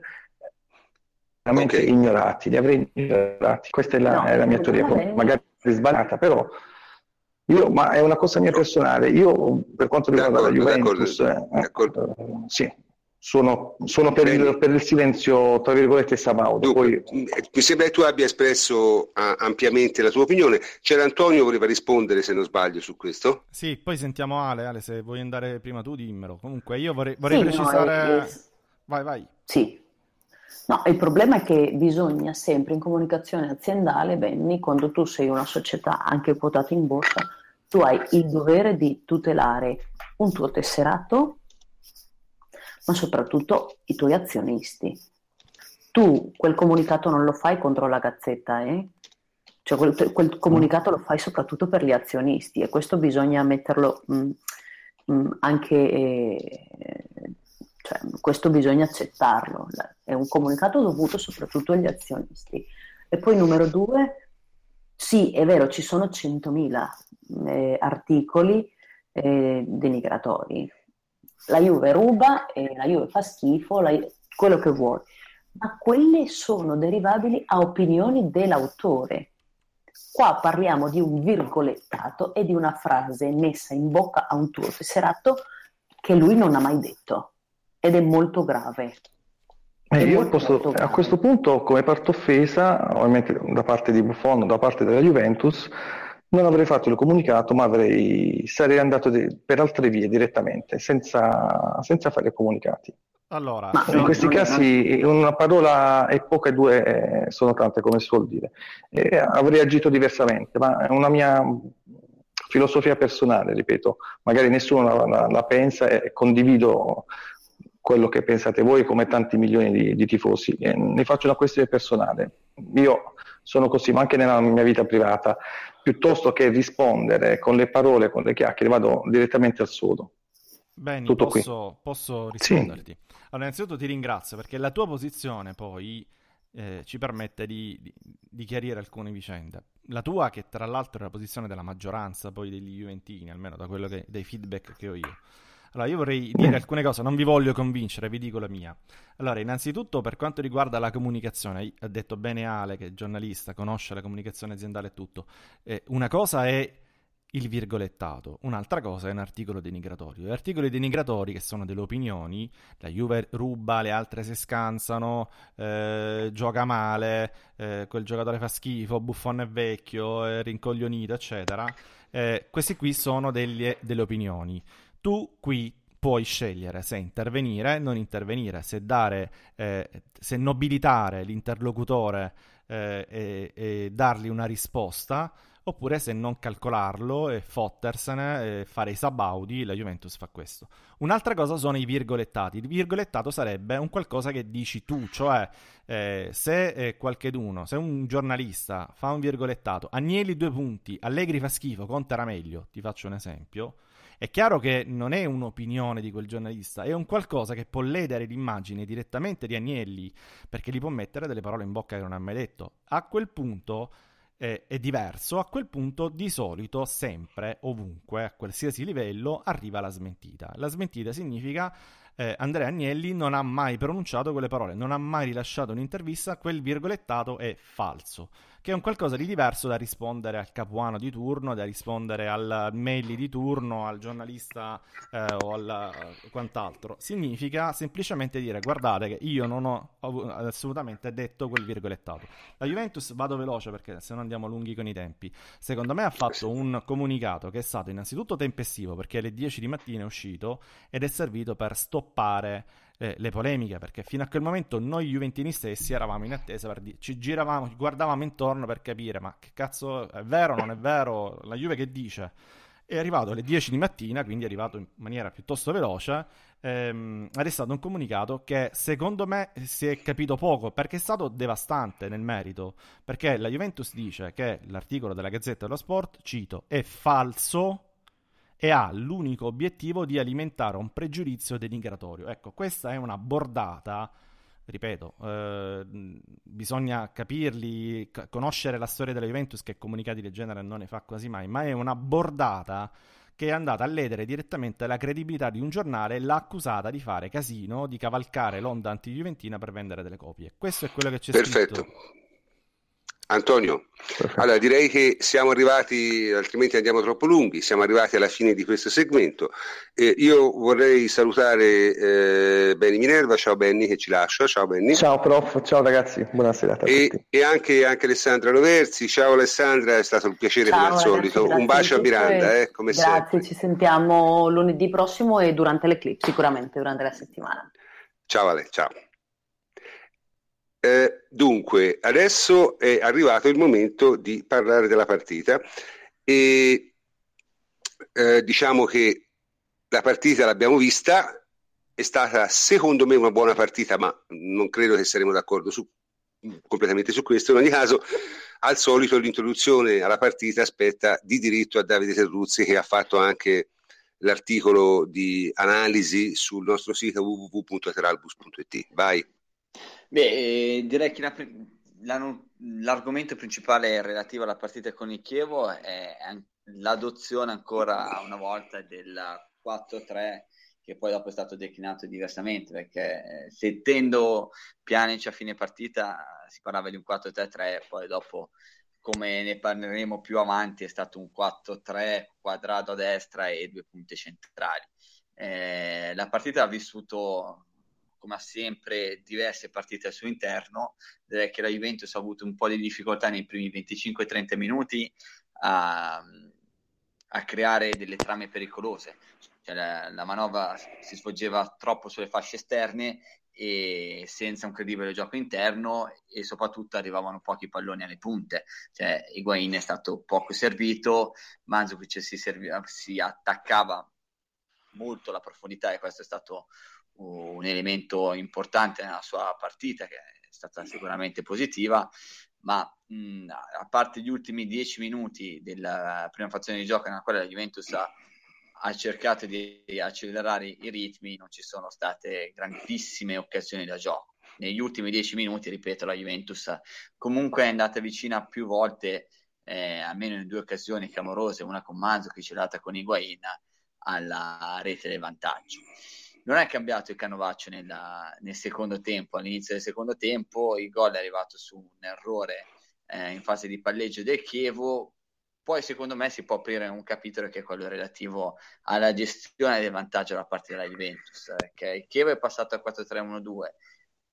veramente okay. ignorati, li avrei ignorati. Questa è la, no, è la mia teoria, magari sbagliata, però io, ma è una cosa mia personale. Io, per quanto riguarda la Juventus, d'accordo, d'accordo. Eh, sì, sono, sono per, il, per, il, silenzio, tra virgolette, sabaudo. Poi... Mi sembra che tu abbia espresso uh, ampiamente la tua opinione. C'era Antonio, voleva rispondere se non sbaglio su questo? Sì, poi sentiamo Ale. Ale, se vuoi andare prima tu, dimmelo. Comunque, io vorrei, vorrei sì, precisare. No, è... Vai, vai. Sì. No, il problema è che bisogna sempre in comunicazione aziendale, Benny, quando tu sei una società anche quotata in borsa, tu hai il dovere di tutelare un tuo tesserato ma soprattutto i tuoi azionisti. Tu quel comunicato non lo fai contro la gazzetta, eh? Cioè quel, quel comunicato lo fai soprattutto per gli azionisti e questo bisogna metterlo mh, mm, mh, mm, anche, eh, cioè, questo bisogna accettarlo. È un comunicato dovuto soprattutto agli azionisti. E poi numero due, sì, è vero, ci sono 100.000 eh, articoli eh, denigratori, la Juve ruba e la Juve fa schifo, la, quello che vuoi, ma quelle sono derivabili a opinioni dell'autore. Qua parliamo di un virgolettato e di una frase messa in bocca a un tuo tesserato che lui non ha mai detto ed è molto grave. Eh, io posso, a questo punto, come parte offesa, ovviamente da parte di Buffon, da parte della Juventus, non avrei fatto il comunicato, ma avrei, sarei andato di, per altre vie direttamente, senza, senza fare comunicati. Allora, in no, questi casi è... una parola è poca e due sono tante, come si suol dire. E avrei agito diversamente, ma è una mia filosofia personale, ripeto. Magari nessuno la, la, la pensa e condivido quello che pensate voi come tanti milioni di, di tifosi. E ne faccio una questione personale. Io sono così, ma anche nella mia vita privata piuttosto che rispondere con le parole, con le chiacchiere, vado direttamente al sodo. Bene, Tutto posso, posso risponderti. Sì. Allora, innanzitutto ti ringrazio perché la tua posizione poi eh, ci permette di, di, di, chiarire alcune vicende. La tua, che tra l'altro è la posizione della maggioranza poi degli Juventini, almeno da quello che, dai feedback che ho io. Allora, io vorrei dire alcune cose, non vi voglio convincere, vi dico la mia. Allora, innanzitutto, per quanto riguarda la comunicazione, ha detto bene Ale, che è giornalista, conosce la comunicazione aziendale e tutto. Eh, una cosa è il virgolettato, un'altra cosa è un articolo denigratorio. Gli articoli denigratori, che sono delle opinioni, la Juve ruba, le altre si scansano, eh, gioca male, eh, quel giocatore fa schifo, Buffon è vecchio, è rincoglionito, eccetera. Eh, queste qui sono delle, delle opinioni tu qui puoi scegliere se intervenire, non intervenire, se, dare, eh, se nobilitare l'interlocutore eh, e, e, dargli una risposta, oppure se non calcolarlo e fottersene e fare i sabaudi, la Juventus fa questo. Un'altra cosa sono i virgolettati. Il virgolettato sarebbe un qualcosa che dici tu, cioè eh, se eh, qualcheduno, se un giornalista fa un virgolettato, Agnelli due punti, Allegri fa schifo, Conte era meglio, ti faccio un esempio, è chiaro che non è un'opinione di quel giornalista, è un qualcosa che può ledere l'immagine direttamente di Agnelli, perché gli può mettere delle parole in bocca che non ha mai detto. A quel punto eh, è diverso, a quel punto di solito, sempre, ovunque, a qualsiasi livello, arriva la smentita. La smentita significa eh, Andrea Agnelli non ha mai pronunciato quelle parole, non ha mai rilasciato un'intervista, quel virgolettato è falso che è un qualcosa di diverso da rispondere al capuano di turno, da rispondere al mail di turno, al giornalista eh, o al quant'altro. Significa semplicemente dire guardate che io non ho assolutamente detto quel virgolettato. La Juventus, vado veloce perché se no andiamo lunghi con i tempi, secondo me ha fatto un comunicato che è stato innanzitutto tempestivo perché alle 10 di mattina è uscito ed è servito per stoppare eh, le polemiche, perché fino a quel momento noi Juventini stessi eravamo in attesa, di- ci giravamo, guardavamo intorno per capire, ma che cazzo è vero non è vero, la Juve che dice? È arrivato alle 10 di mattina, quindi è arrivato in maniera piuttosto veloce, ehm, è stato un comunicato che secondo me si è capito poco, perché è stato devastante nel merito, perché la Juventus dice che l'articolo della Gazzetta dello Sport, cito, è falso e ha l'unico obiettivo di alimentare un pregiudizio denigratorio. Ecco, questa è una bordata, ripeto, eh, bisogna capirli, c- conoscere la storia della Juventus che comunicati del genere non ne fa quasi mai, ma è una bordata che è andata a ledere direttamente la credibilità di un giornale e l'ha accusata di fare casino, di cavalcare l'onda anti-juventina per vendere delle copie. Questo è quello che c'è Perfetto. scritto. Antonio, allora direi che siamo arrivati, altrimenti andiamo troppo lunghi, siamo arrivati alla fine di questo segmento. Eh, io vorrei salutare eh, Benny Minerva, ciao Benny che ci lascia, ciao Benny. Ciao prof, ciao ragazzi, buonasera a tutti. E, e anche, anche Alessandra Roversi, ciao Alessandra, è stato un piacere Ciao, come al solito. grazie Un bacio a Miranda, eh, come Grazie, sempre. ci sentiamo lunedì prossimo e durante le clip, sicuramente durante la settimana. Ciao Ale, ciao. Eh, dunque, adesso è arrivato il momento di parlare della partita e eh, diciamo che la partita l'abbiamo vista, è stata secondo me una buona partita, ma non credo che saremo d'accordo su, completamente su questo. In ogni caso, al solito l'introduzione alla partita aspetta di diritto a Davide Terruzzi che ha fatto anche l'articolo di analisi sul nostro sito www.ateralbus.it. Vai. Beh, eh, direi che la l'argomento principale relativo alla partita con il Chievo è l'adozione ancora una volta del 4-3 che poi dopo è stato declinato diversamente perché eh, sentendo Pjanic a fine partita si parlava di un 4-3-3 poi dopo come ne parleremo più avanti è stato un 4-3 quadrato a destra e due punte centrali. Eh, la partita ha vissuto come ha sempre diverse partite al suo interno, direi che la Juventus ha avuto un po' di difficoltà nei primi 25-30 minuti a, a creare delle trame pericolose. Cioè, la, la manovra si svolgeva troppo sulle fasce esterne e senza un credibile gioco interno e soprattutto arrivavano pochi palloni alle punte. Cioè, Higuain è stato poco servito, Mandzukic si, serviva, si attaccava molto alla profondità e questo è stato un elemento importante nella sua partita che è stata sicuramente positiva ma mh, a parte gli ultimi dieci minuti della prima fazione di gioco nella quale la Juventus ha, ha cercato di accelerare i ritmi non ci sono state grandissime occasioni da gioco. Negli ultimi dieci minuti ripeto la Juventus comunque è andata vicina più volte eh, almeno in due occasioni clamorose una con Manzo che ce l'ha con Higuain alla rete del vantaggio non è cambiato il canovaccio nella, nel secondo tempo. All'inizio del secondo tempo il gol è arrivato su un errore eh, in fase di palleggio del Chievo. Poi, secondo me, si può aprire un capitolo che è quello relativo alla gestione del vantaggio da parte della Juventus. Perché il Chievo è passato a 4-3-1-2.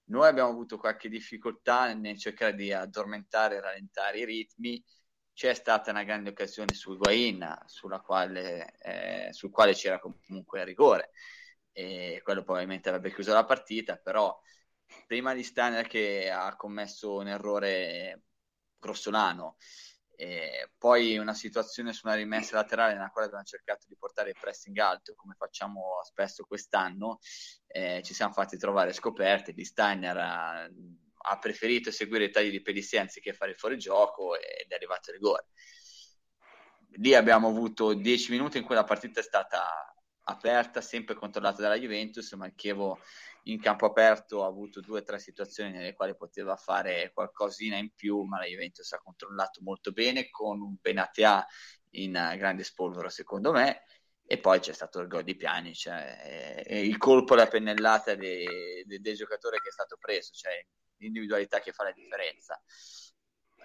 Noi abbiamo avuto qualche difficoltà nel cercare di addormentare e rallentare i ritmi. C'è stata una grande occasione su Higuain, sulla quale, eh, sul quale c'era comunque rigore e quello probabilmente avrebbe chiuso la partita, però prima di Steiner che ha commesso un errore grossolano, e poi una situazione su una rimessa laterale nella quale abbiamo cercato di portare il pressing alto come facciamo spesso quest'anno, eh, ci siamo fatti trovare scoperte, di Steiner ha, ha preferito seguire i tagli di Pedissi anziché fare il fuorigioco ed è arrivato il rigore. Lì abbiamo avuto 10 minuti in cui la partita è stata aperta, sempre controllata dalla Juventus, ma il Chievo in campo aperto ha avuto due o tre situazioni nelle quali poteva fare qualcosina in più, ma la Juventus ha controllato molto bene con un Benatia in grande spolvero secondo me e poi c'è stato il gol di Piani, cioè, il colpo, la pennellata del de, de giocatore che è stato preso, cioè l'individualità che fa la differenza.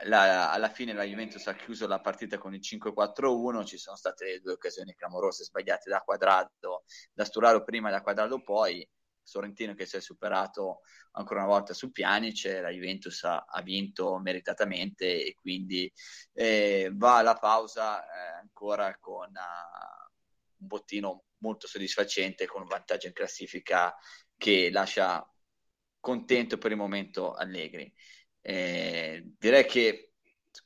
La, alla fine la Juventus ha chiuso la partita con il 5-4-1, ci sono state due occasioni clamorose sbagliate da Quadrado, da Sturaro prima e da Quadrado poi, Sorrentino che si è superato ancora una volta su Pjanic, la Juventus ha, ha vinto meritatamente e quindi eh, va alla pausa eh, ancora con uh, un bottino molto soddisfacente con un vantaggio in classifica che lascia contento per il momento Allegri. Eh, direi che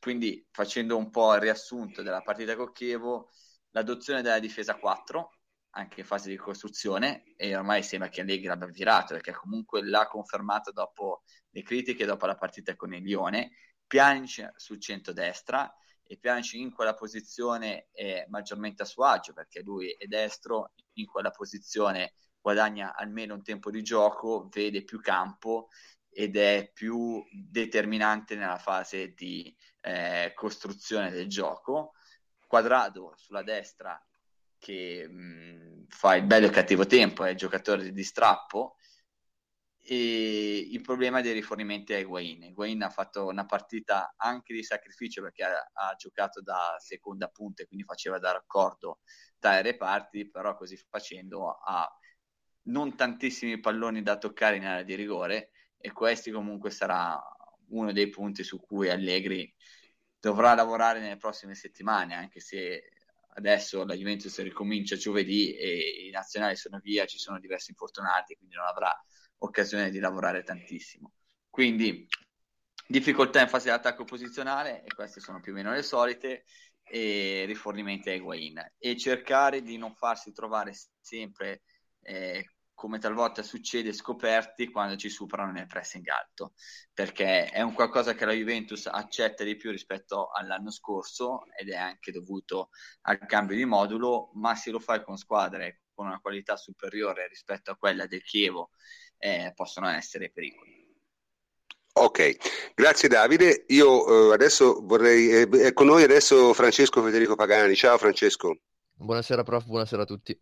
quindi facendo un po' il riassunto della partita con Chievo, l'adozione della difesa 4 anche in fase di costruzione e ormai sembra che Allegri l'abbia virato perché comunque l'ha confermato dopo le critiche dopo la partita con il Lione. Pjanic sul centro-destra e Pjanic in quella posizione è maggiormente a suo agio perché lui è destro in quella posizione guadagna almeno un tempo di gioco vede più campo ed è più determinante nella fase di eh, costruzione del gioco Quadrado sulla destra che mh, fa il bello e cattivo tempo, è giocatore di strappo e il problema dei rifornimenti a Higuain. Higuain ha fatto una partita anche di sacrificio perché ha, ha giocato da seconda punta e quindi faceva da raccordo tra i reparti, però così facendo ha non tantissimi palloni da toccare in area di rigore e questi comunque sarà uno dei punti su cui Allegri dovrà lavorare nelle prossime settimane, anche se adesso la Juventus ricomincia giovedì e i nazionali sono via, ci sono diversi infortunati, quindi non avrà occasione di lavorare tantissimo. Quindi difficoltà in fase di attacco posizionale, e queste sono più o meno le solite, e rifornimenti a Higuain. E cercare di non farsi trovare sempre eh, come talvolta succede, scoperti quando ci superano nel pressing alto, perché è un qualcosa che la Juventus accetta di più rispetto all'anno scorso ed è anche dovuto al cambio di modulo, ma se lo fai con squadre con una qualità superiore rispetto a quella del Chievo, eh, possono essere pericoli. Ok, grazie Davide. Io eh, adesso vorrei, eh, è con noi adesso Francesco Federico Pagani. Ciao Francesco. Buonasera prof, buonasera a tutti.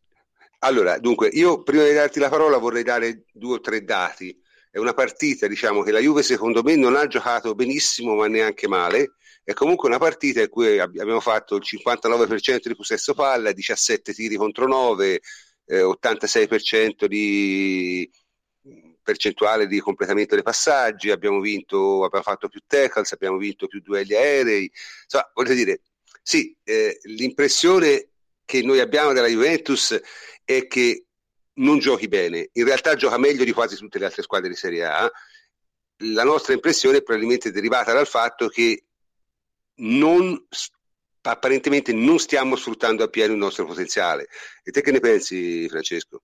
Allora, dunque, io prima di darti la parola vorrei dare due o tre dati. È una partita, diciamo, che la Juve secondo me non ha giocato benissimo, ma neanche male. È comunque una partita in cui abbiamo fatto il 59% di possesso palla, 17 tiri contro 9, eh, 86% di percentuale di completamento dei passaggi, abbiamo vinto, abbiamo fatto più tackles, abbiamo vinto più duelli aerei. Insomma, voglio dire, sì, eh, l'impressione che noi abbiamo della Juventus è che non giochi bene, in realtà gioca meglio di quasi tutte le altre squadre di Serie A. La nostra impressione è probabilmente derivata dal fatto che non, apparentemente non stiamo sfruttando appieno il nostro potenziale. E te che ne pensi, Francesco?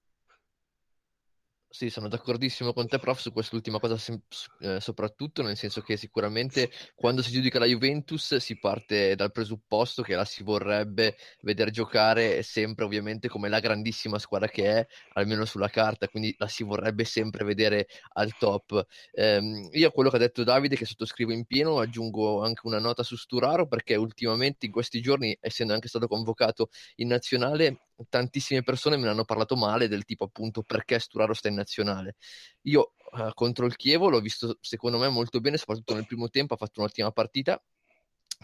Sì, sono d'accordissimo con te, prof, su quest'ultima cosa sem- eh, soprattutto, nel senso che sicuramente quando si giudica la Juventus si parte dal presupposto che la si vorrebbe vedere giocare sempre ovviamente come la grandissima squadra che è, almeno sulla carta, quindi la si vorrebbe sempre vedere al top. Eh, io a quello che ha detto Davide, che sottoscrivo in pieno, aggiungo anche una nota su Sturaro, perché ultimamente in questi giorni, essendo anche stato convocato in nazionale, tantissime persone me ne hanno parlato male del tipo appunto perché Sturaro sta in nazionale. Io uh, contro il Chievo l'ho visto secondo me molto bene, soprattutto nel primo tempo ha fatto un'ottima partita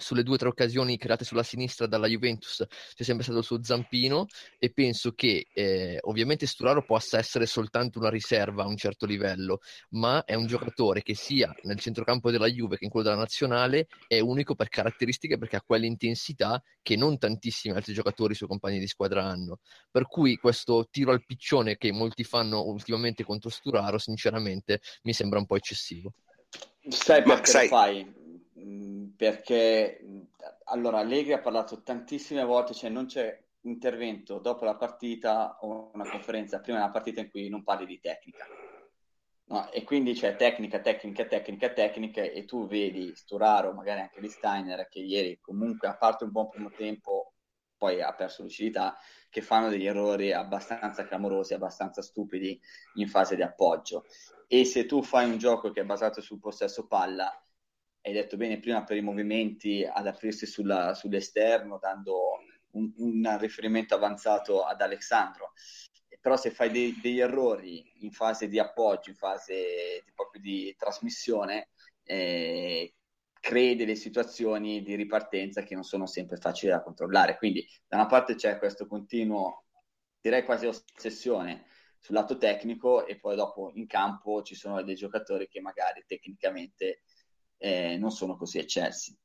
sulle due o tre occasioni create sulla sinistra dalla Juventus c'è sempre stato il suo zampino e penso che eh, ovviamente Sturaro possa essere soltanto una riserva a un certo livello, ma è un giocatore che sia nel centrocampo della Juve che in quello della nazionale è unico per caratteristiche perché ha quell'intensità che non tantissimi altri giocatori suoi compagni di squadra hanno. Per cui questo tiro al piccione che molti fanno ultimamente contro Sturaro, sinceramente mi sembra un po' eccessivo. Sai perché sai... lo fai? Mm, perché allora Allegri ha parlato tantissime volte, cioè non c'è intervento dopo la partita o una conferenza prima della partita in cui non parli di tecnica. No, e quindi c'è tecnica, tecnica, tecnica, tecnica e tu vedi Sturaro, magari anche di Steiner, che ieri comunque a parte un buon primo tempo poi ha perso lucidità, che fanno degli errori abbastanza clamorosi, abbastanza stupidi in fase di appoggio. E se tu fai un gioco che è basato sul possesso palla hai detto bene prima per i movimenti ad aprirsi sulla, sull'esterno dando un, un, riferimento avanzato ad Alessandro. Però se fai dei, degli errori in fase di appoggio in fase di, proprio di trasmissione eh, crei delle situazioni di ripartenza che non sono sempre facili da controllare. Quindi da una parte c'è questo continuo direi quasi ossessione sul lato tecnico e poi dopo in campo ci sono dei giocatori che magari tecnicamente eh, non sono così eccelsi.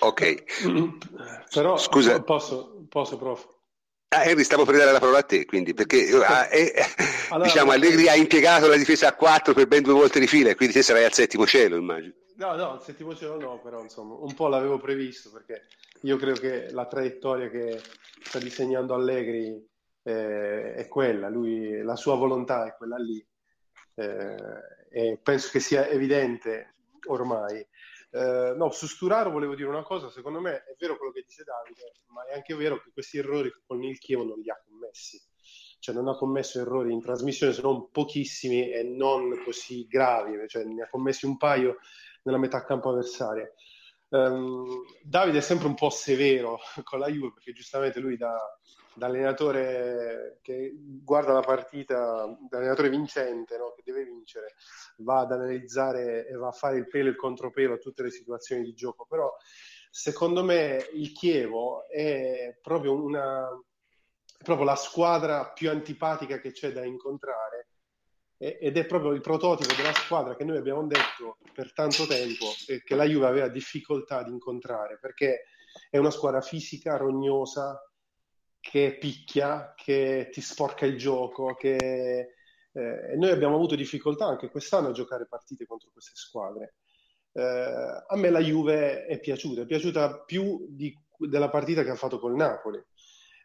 Ok. Però Scusa. Posso, posso prof? Ah, Henry, stavo per dare la parola a te, quindi, perché ah, eh, allora, diciamo, Allegri ha impiegato la difesa a 4 per ben due volte di fila, quindi te sarai al settimo cielo, immagino. No, no, al settimo cielo no, però insomma, un po' l'avevo previsto, perché io credo che la traiettoria che sta disegnando Allegri eh, è quella, lui, la sua volontà è quella lì, eh, e penso che sia evidente ormai. Eh, no, su Sturaro volevo dire una cosa, secondo me è vero quello che dice Davide, ma è anche vero che questi errori con il Chievo non li ha commessi. Cioè non ha commesso errori in trasmissione se non pochissimi e non così gravi, cioè ne ha commessi un paio nella metà campo avversaria. Um, Davide è sempre un po' severo con la Juve perché giustamente lui da, da allenatore che guarda la partita, da allenatore vincente no? che deve vincere, va ad analizzare e va a fare il pelo e il contropelo a tutte le situazioni di gioco, però secondo me il Chievo è proprio, una, è proprio la squadra più antipatica che c'è da incontrare ed è proprio il prototipo della squadra che noi abbiamo detto per tanto tempo che la Juve aveva difficoltà ad incontrare perché è una squadra fisica, rognosa, che picchia, che ti sporca il gioco, che eh, noi abbiamo avuto difficoltà anche quest'anno a giocare partite contro queste squadre. Eh, a me la Juve è piaciuta, è piaciuta più di, della partita che ha fatto col Napoli.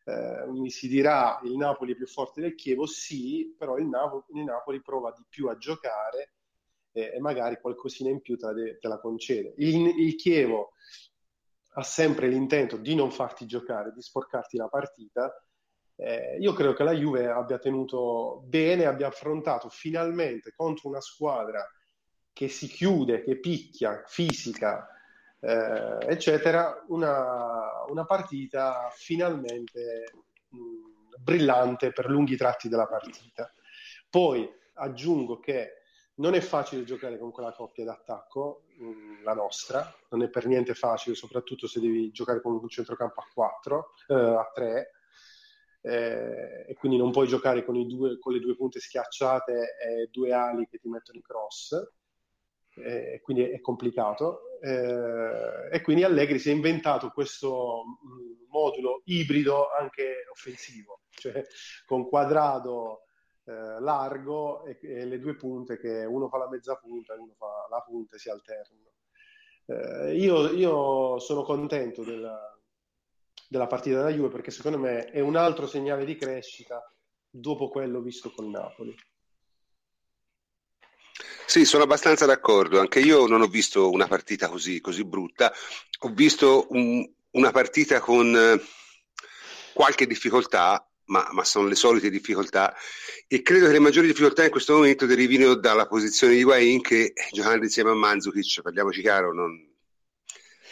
Eh, mi si dirà il Napoli è più forte del Chievo, sì, però il, Napoli, il Napoli prova di più a giocare e, e magari qualcosina in più te la, te la concede. Il, il Chievo ha sempre l'intento di non farti giocare, di sporcarti la partita. Eh, io credo che la Juve abbia tenuto bene, abbia affrontato finalmente contro una squadra che si chiude, che picchia, fisica, eh, eccetera, una, una, partita finalmente mh, brillante per lunghi tratti della partita. Poi aggiungo che non è facile giocare con quella coppia d'attacco, mm, la nostra, non è per niente facile, soprattutto se devi giocare con un centrocampo a 4, eh, a 3, eh, e quindi non puoi giocare con, due, con, le due punte schiacciate e due ali che ti mettono i cross, eh, quindi è complicato. Eh, e quindi Allegri si è inventato questo mm, modulo ibrido anche offensivo, cioè con quadrado eh, largo e, e, le due punte che uno fa la mezza punta e uno fa la punta e si alternano. Eh, io, io, sono contento della, della partita da Juve perché secondo me è un altro segnale di crescita dopo quello visto con Napoli. Sì, sono abbastanza d'accordo. Anche io non ho visto una partita così, così brutta. Ho visto un, una partita con eh, qualche difficoltà, ma, ma, sono le solite difficoltà e credo che le maggiori difficoltà in questo momento derivino dalla posizione di Guain che giocando insieme a Mandzukic, parliamoci chiaro, non,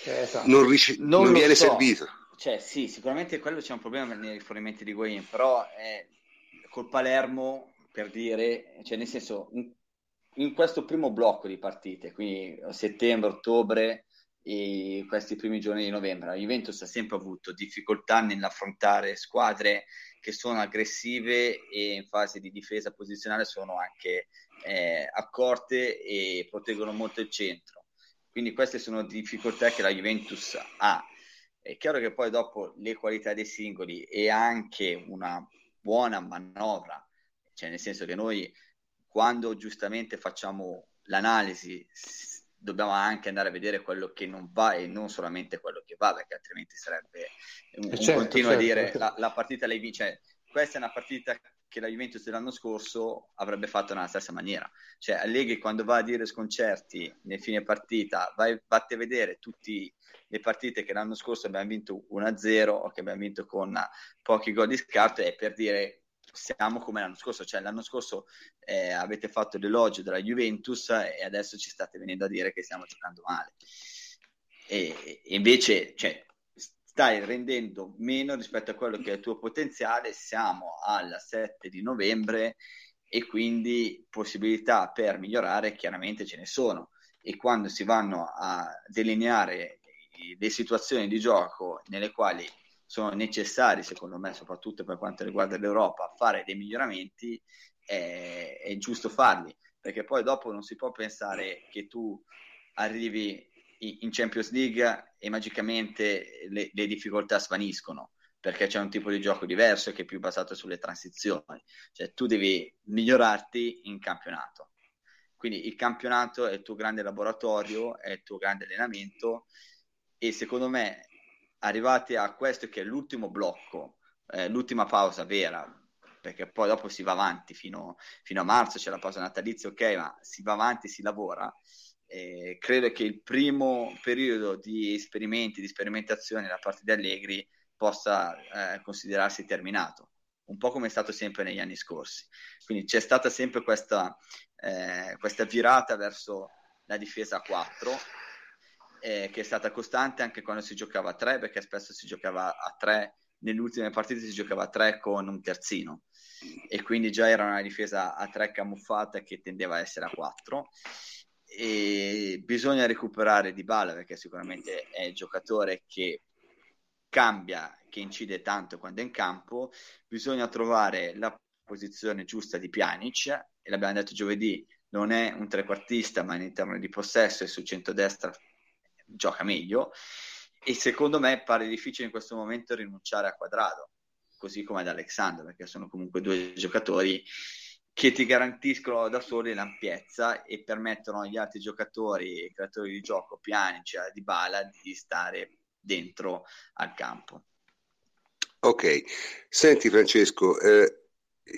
eh, esatto. non, ric- non, non viene so. servito. Cioè sì, sicuramente quello c'è un problema nei rifornimenti di Guain, però è col Palermo per dire, cioè nel senso in, in questo primo blocco di partite, quindi settembre, ottobre, e questi primi giorni di novembre. La Juventus ha sempre avuto difficoltà nell'affrontare squadre che sono aggressive e in fase di difesa posizionale sono anche eh, accorte e proteggono molto il centro. Quindi queste sono difficoltà che la Juventus ha. È chiaro che poi dopo le qualità dei singoli e anche una buona manovra, cioè nel senso che noi quando giustamente facciamo l'analisi dobbiamo anche andare a vedere quello che non va e non solamente quello che va, perché altrimenti sarebbe un, certo, un continuo certo. a dire la, la partita lei vince. Questa è una partita che la Juventus dell'anno scorso avrebbe fatto nella stessa maniera. Cioè, Allegri quando va a dire sconcerti nel fine partita, vai, vatti a vedere tutte le partite che l'anno scorso abbiamo vinto 1-0 o che abbiamo vinto con pochi gol di scarto, è per dire siamo come l'anno scorso, cioè l'anno scorso eh, avete fatto l'elogio della Juventus e adesso ci state venendo a dire che stiamo giocando male. E, e invece cioè, stai rendendo meno rispetto a quello che è il tuo potenziale, siamo al 7 di novembre e quindi possibilità per migliorare chiaramente ce ne sono e quando si vanno a delineare le situazioni di gioco nelle quali sono necessari, secondo me, soprattutto per quanto riguarda l'Europa, fare dei miglioramenti, è, è giusto farli, perché poi dopo non si può pensare che tu arrivi in Champions League e magicamente le, le difficoltà svaniscono, perché c'è un tipo di gioco diverso che è più basato sulle transizioni, cioè tu devi migliorarti in campionato. Quindi il campionato è il tuo grande laboratorio, è il tuo grande allenamento e secondo me arrivati a questo che è l'ultimo blocco, eh, l'ultima pausa vera, perché poi dopo si va avanti fino, fino, a marzo, c'è la pausa natalizia, ok, ma si va avanti, si lavora. Eh, credo che il primo periodo di esperimenti, di sperimentazione da parte di Allegri possa eh, considerarsi terminato, un po' come è stato sempre negli anni scorsi. Quindi c'è stata sempre questa, eh, questa virata verso la difesa a 4, eh, che è stata costante anche quando si giocava a 3, perché spesso si giocava a 3, nelle ultime partite si giocava a 3 con un terzino, e quindi già era una difesa a 3 camuffata che tendeva a essere a 4 e bisogna recuperare Di Bala perché sicuramente è il giocatore che cambia, che incide tanto quando è in campo, bisogna trovare la posizione giusta di Pjanic, e l'abbiamo detto giovedì, non è un trequartista, ma in termini di possesso e sul centro-destra gioca meglio, e secondo me pare difficile in questo momento rinunciare a Quadrado, così come ad Alexandro, perché sono comunque due giocatori che ti garantiscono da soli l'ampiezza e permettono agli altri giocatori, creatori di gioco, Pjanic, Di Bala, di stare dentro al campo. Ok, senti Francesco, eh,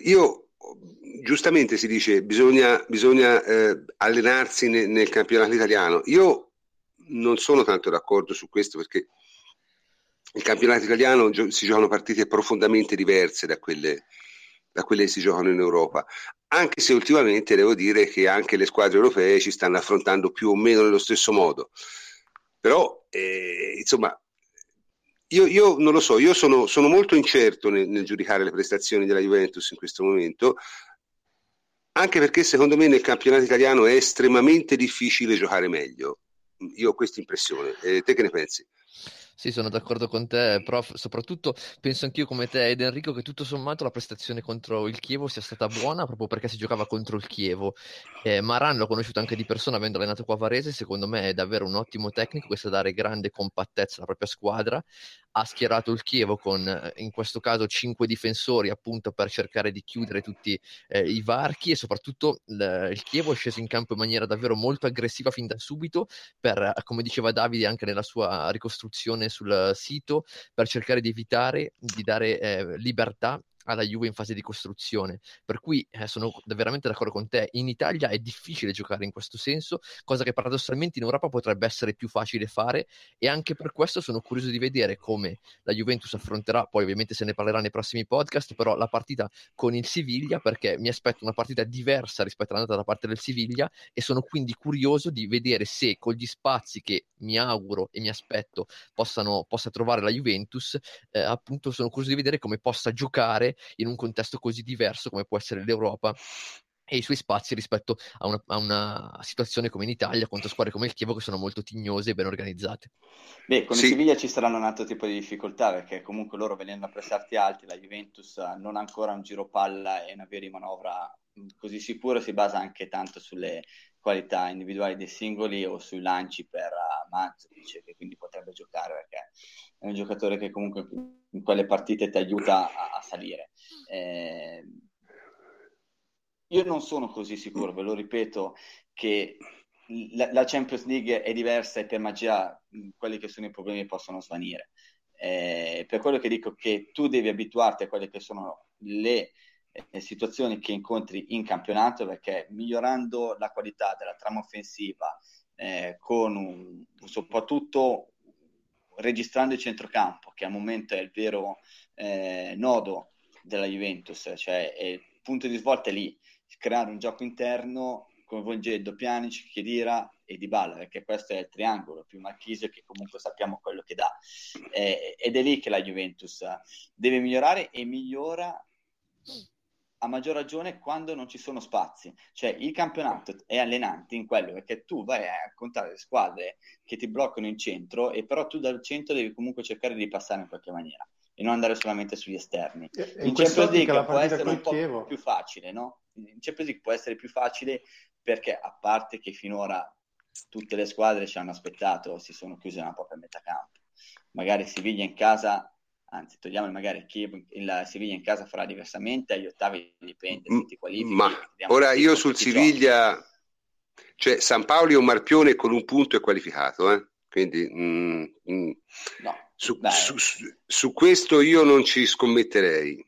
io giustamente si dice bisogna, bisogna eh, allenarsi ne, nel campionato italiano. Io non sono tanto d'accordo su questo perché il campionato italiano si giocano partite profondamente diverse da quelle, da quelle che si giocano in Europa. Anche se ultimamente devo dire che anche le squadre europee ci stanno affrontando più o meno nello stesso modo. Però, eh, insomma, io, io, non lo so, io sono, sono molto incerto nel, nel, giudicare le prestazioni della Juventus in questo momento, anche perché secondo me nel campionato italiano è estremamente difficile giocare meglio. Io ho questa impressione. Eh, te che ne pensi? Sì, sono d'accordo con te, prof. Soprattutto penso anch'io come te ed Enrico che tutto sommato la prestazione contro il Chievo sia stata buona proprio perché si giocava contro il Chievo. Eh, Maran l'ho conosciuto anche di persona avendo allenato qua a Varese, secondo me è davvero un ottimo tecnico sa dare grande compattezza alla propria squadra, ha schierato il Chievo con eh, in questo caso cinque difensori appunto per cercare di chiudere tutti eh, i varchi e soprattutto l- il Chievo è sceso in campo in maniera davvero molto aggressiva fin da subito per, come diceva Davide anche nella sua ricostruzione sul sito, per cercare di evitare di dare eh, libertà alla Juve in fase di costruzione. Per cui eh, sono veramente d'accordo con te. In Italia è difficile giocare in questo senso, cosa che paradossalmente in Europa potrebbe essere più facile fare e anche per questo sono curioso di vedere come la Juventus affronterà, poi ovviamente se ne parlerà nei prossimi podcast, però la partita con il Siviglia perché mi aspetto una partita diversa rispetto all'andata da parte del Siviglia e sono quindi curioso di vedere se con gli spazi che mi auguro e mi aspetto possano, possa trovare la Juventus, eh, appunto sono curioso di vedere come possa giocare in un contesto così diverso come può essere l'Europa e i suoi spazi rispetto a una, a una, situazione come in Italia contro squadre come il Chievo che sono molto tignose e ben organizzate. Beh, con sì. il Siviglia ci saranno un altro tipo di difficoltà perché comunque loro venendo a prestarti alti, la Juventus non ha ancora un giro palla e una via di manovra così sicuro, si basa anche tanto sulle qualità individuali dei singoli o sui lanci per uh, Manzovic che quindi potrebbe giocare perché è un giocatore che comunque in quelle partite ti aiuta a, a salire. Eh, io non sono così sicuro, ve lo ripeto, che la, la, Champions League è diversa e per magia quelli che sono i problemi possono svanire. Eh, per quello che dico che tu devi abituarti a quelle che sono le eh, situazioni che incontri in campionato perché migliorando la qualità della trama offensiva eh, con un, soprattutto registrando il centrocampo che al momento è il vero eh, nodo della Juventus cioè il punto di svolta è lì creare un gioco interno coinvolgendo Pjanic, Chedira e Dybala perché questo è il triangolo più Marchisio che comunque sappiamo quello che dà. Eh, ed è lì che la Juventus deve migliorare e migliora a maggior ragione quando non ci sono spazi. Cioè il campionato è allenante in quello perché tu vai a contare le squadre che ti bloccano in centro e però tu dal centro devi comunque cercare di passare in qualche maniera e non andare solamente sugli esterni. E, in Champions League può essere un po' più facile, no? In Champions League può essere più facile perché a parte che finora tutte le squadre ci hanno aspettato, si sono chiuse nella propria metà campo. Magari Siviglia in casa anzi togliamo magari chi il Siviglia in casa farà diversamente, agli ottavi dipende se ti qualifichi. Ma ora io sul Siviglia, cioè San Paolo è un marpione con un punto è qualificato, eh? quindi mm, mm, No, su, su- su- questo io non ci scommetterei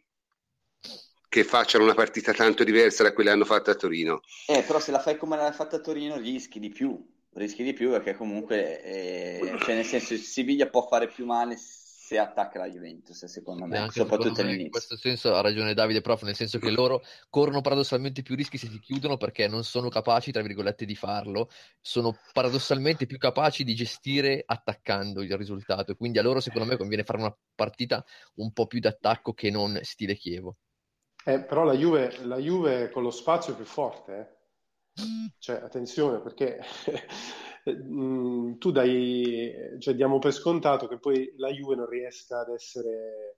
che facciano una partita tanto diversa da quella che hanno fatto a Torino. Eh, però se la fai come l'hai fatta a Torino rischi di più, rischi di più perché comunque, eh, cioè nel senso, il Siviglia può fare più male se attacca la Juventus, secondo me, anche soprattutto secondo me in questo senso ha ragione Davide Prof, nel senso che loro corrono paradossalmente più rischi se si chiudono perché non sono capaci, tra virgolette, di farlo, sono paradossalmente più capaci di gestire attaccando il risultato e quindi a loro secondo me conviene fare una partita un po' più d'attacco che non stile Chievo. Eh, però la Juve, la Juve con lo spazio è più forte, eh. Cioè, attenzione, perché mm, tu dai, cioè, diamo per scontato che poi la Juve non riesca ad essere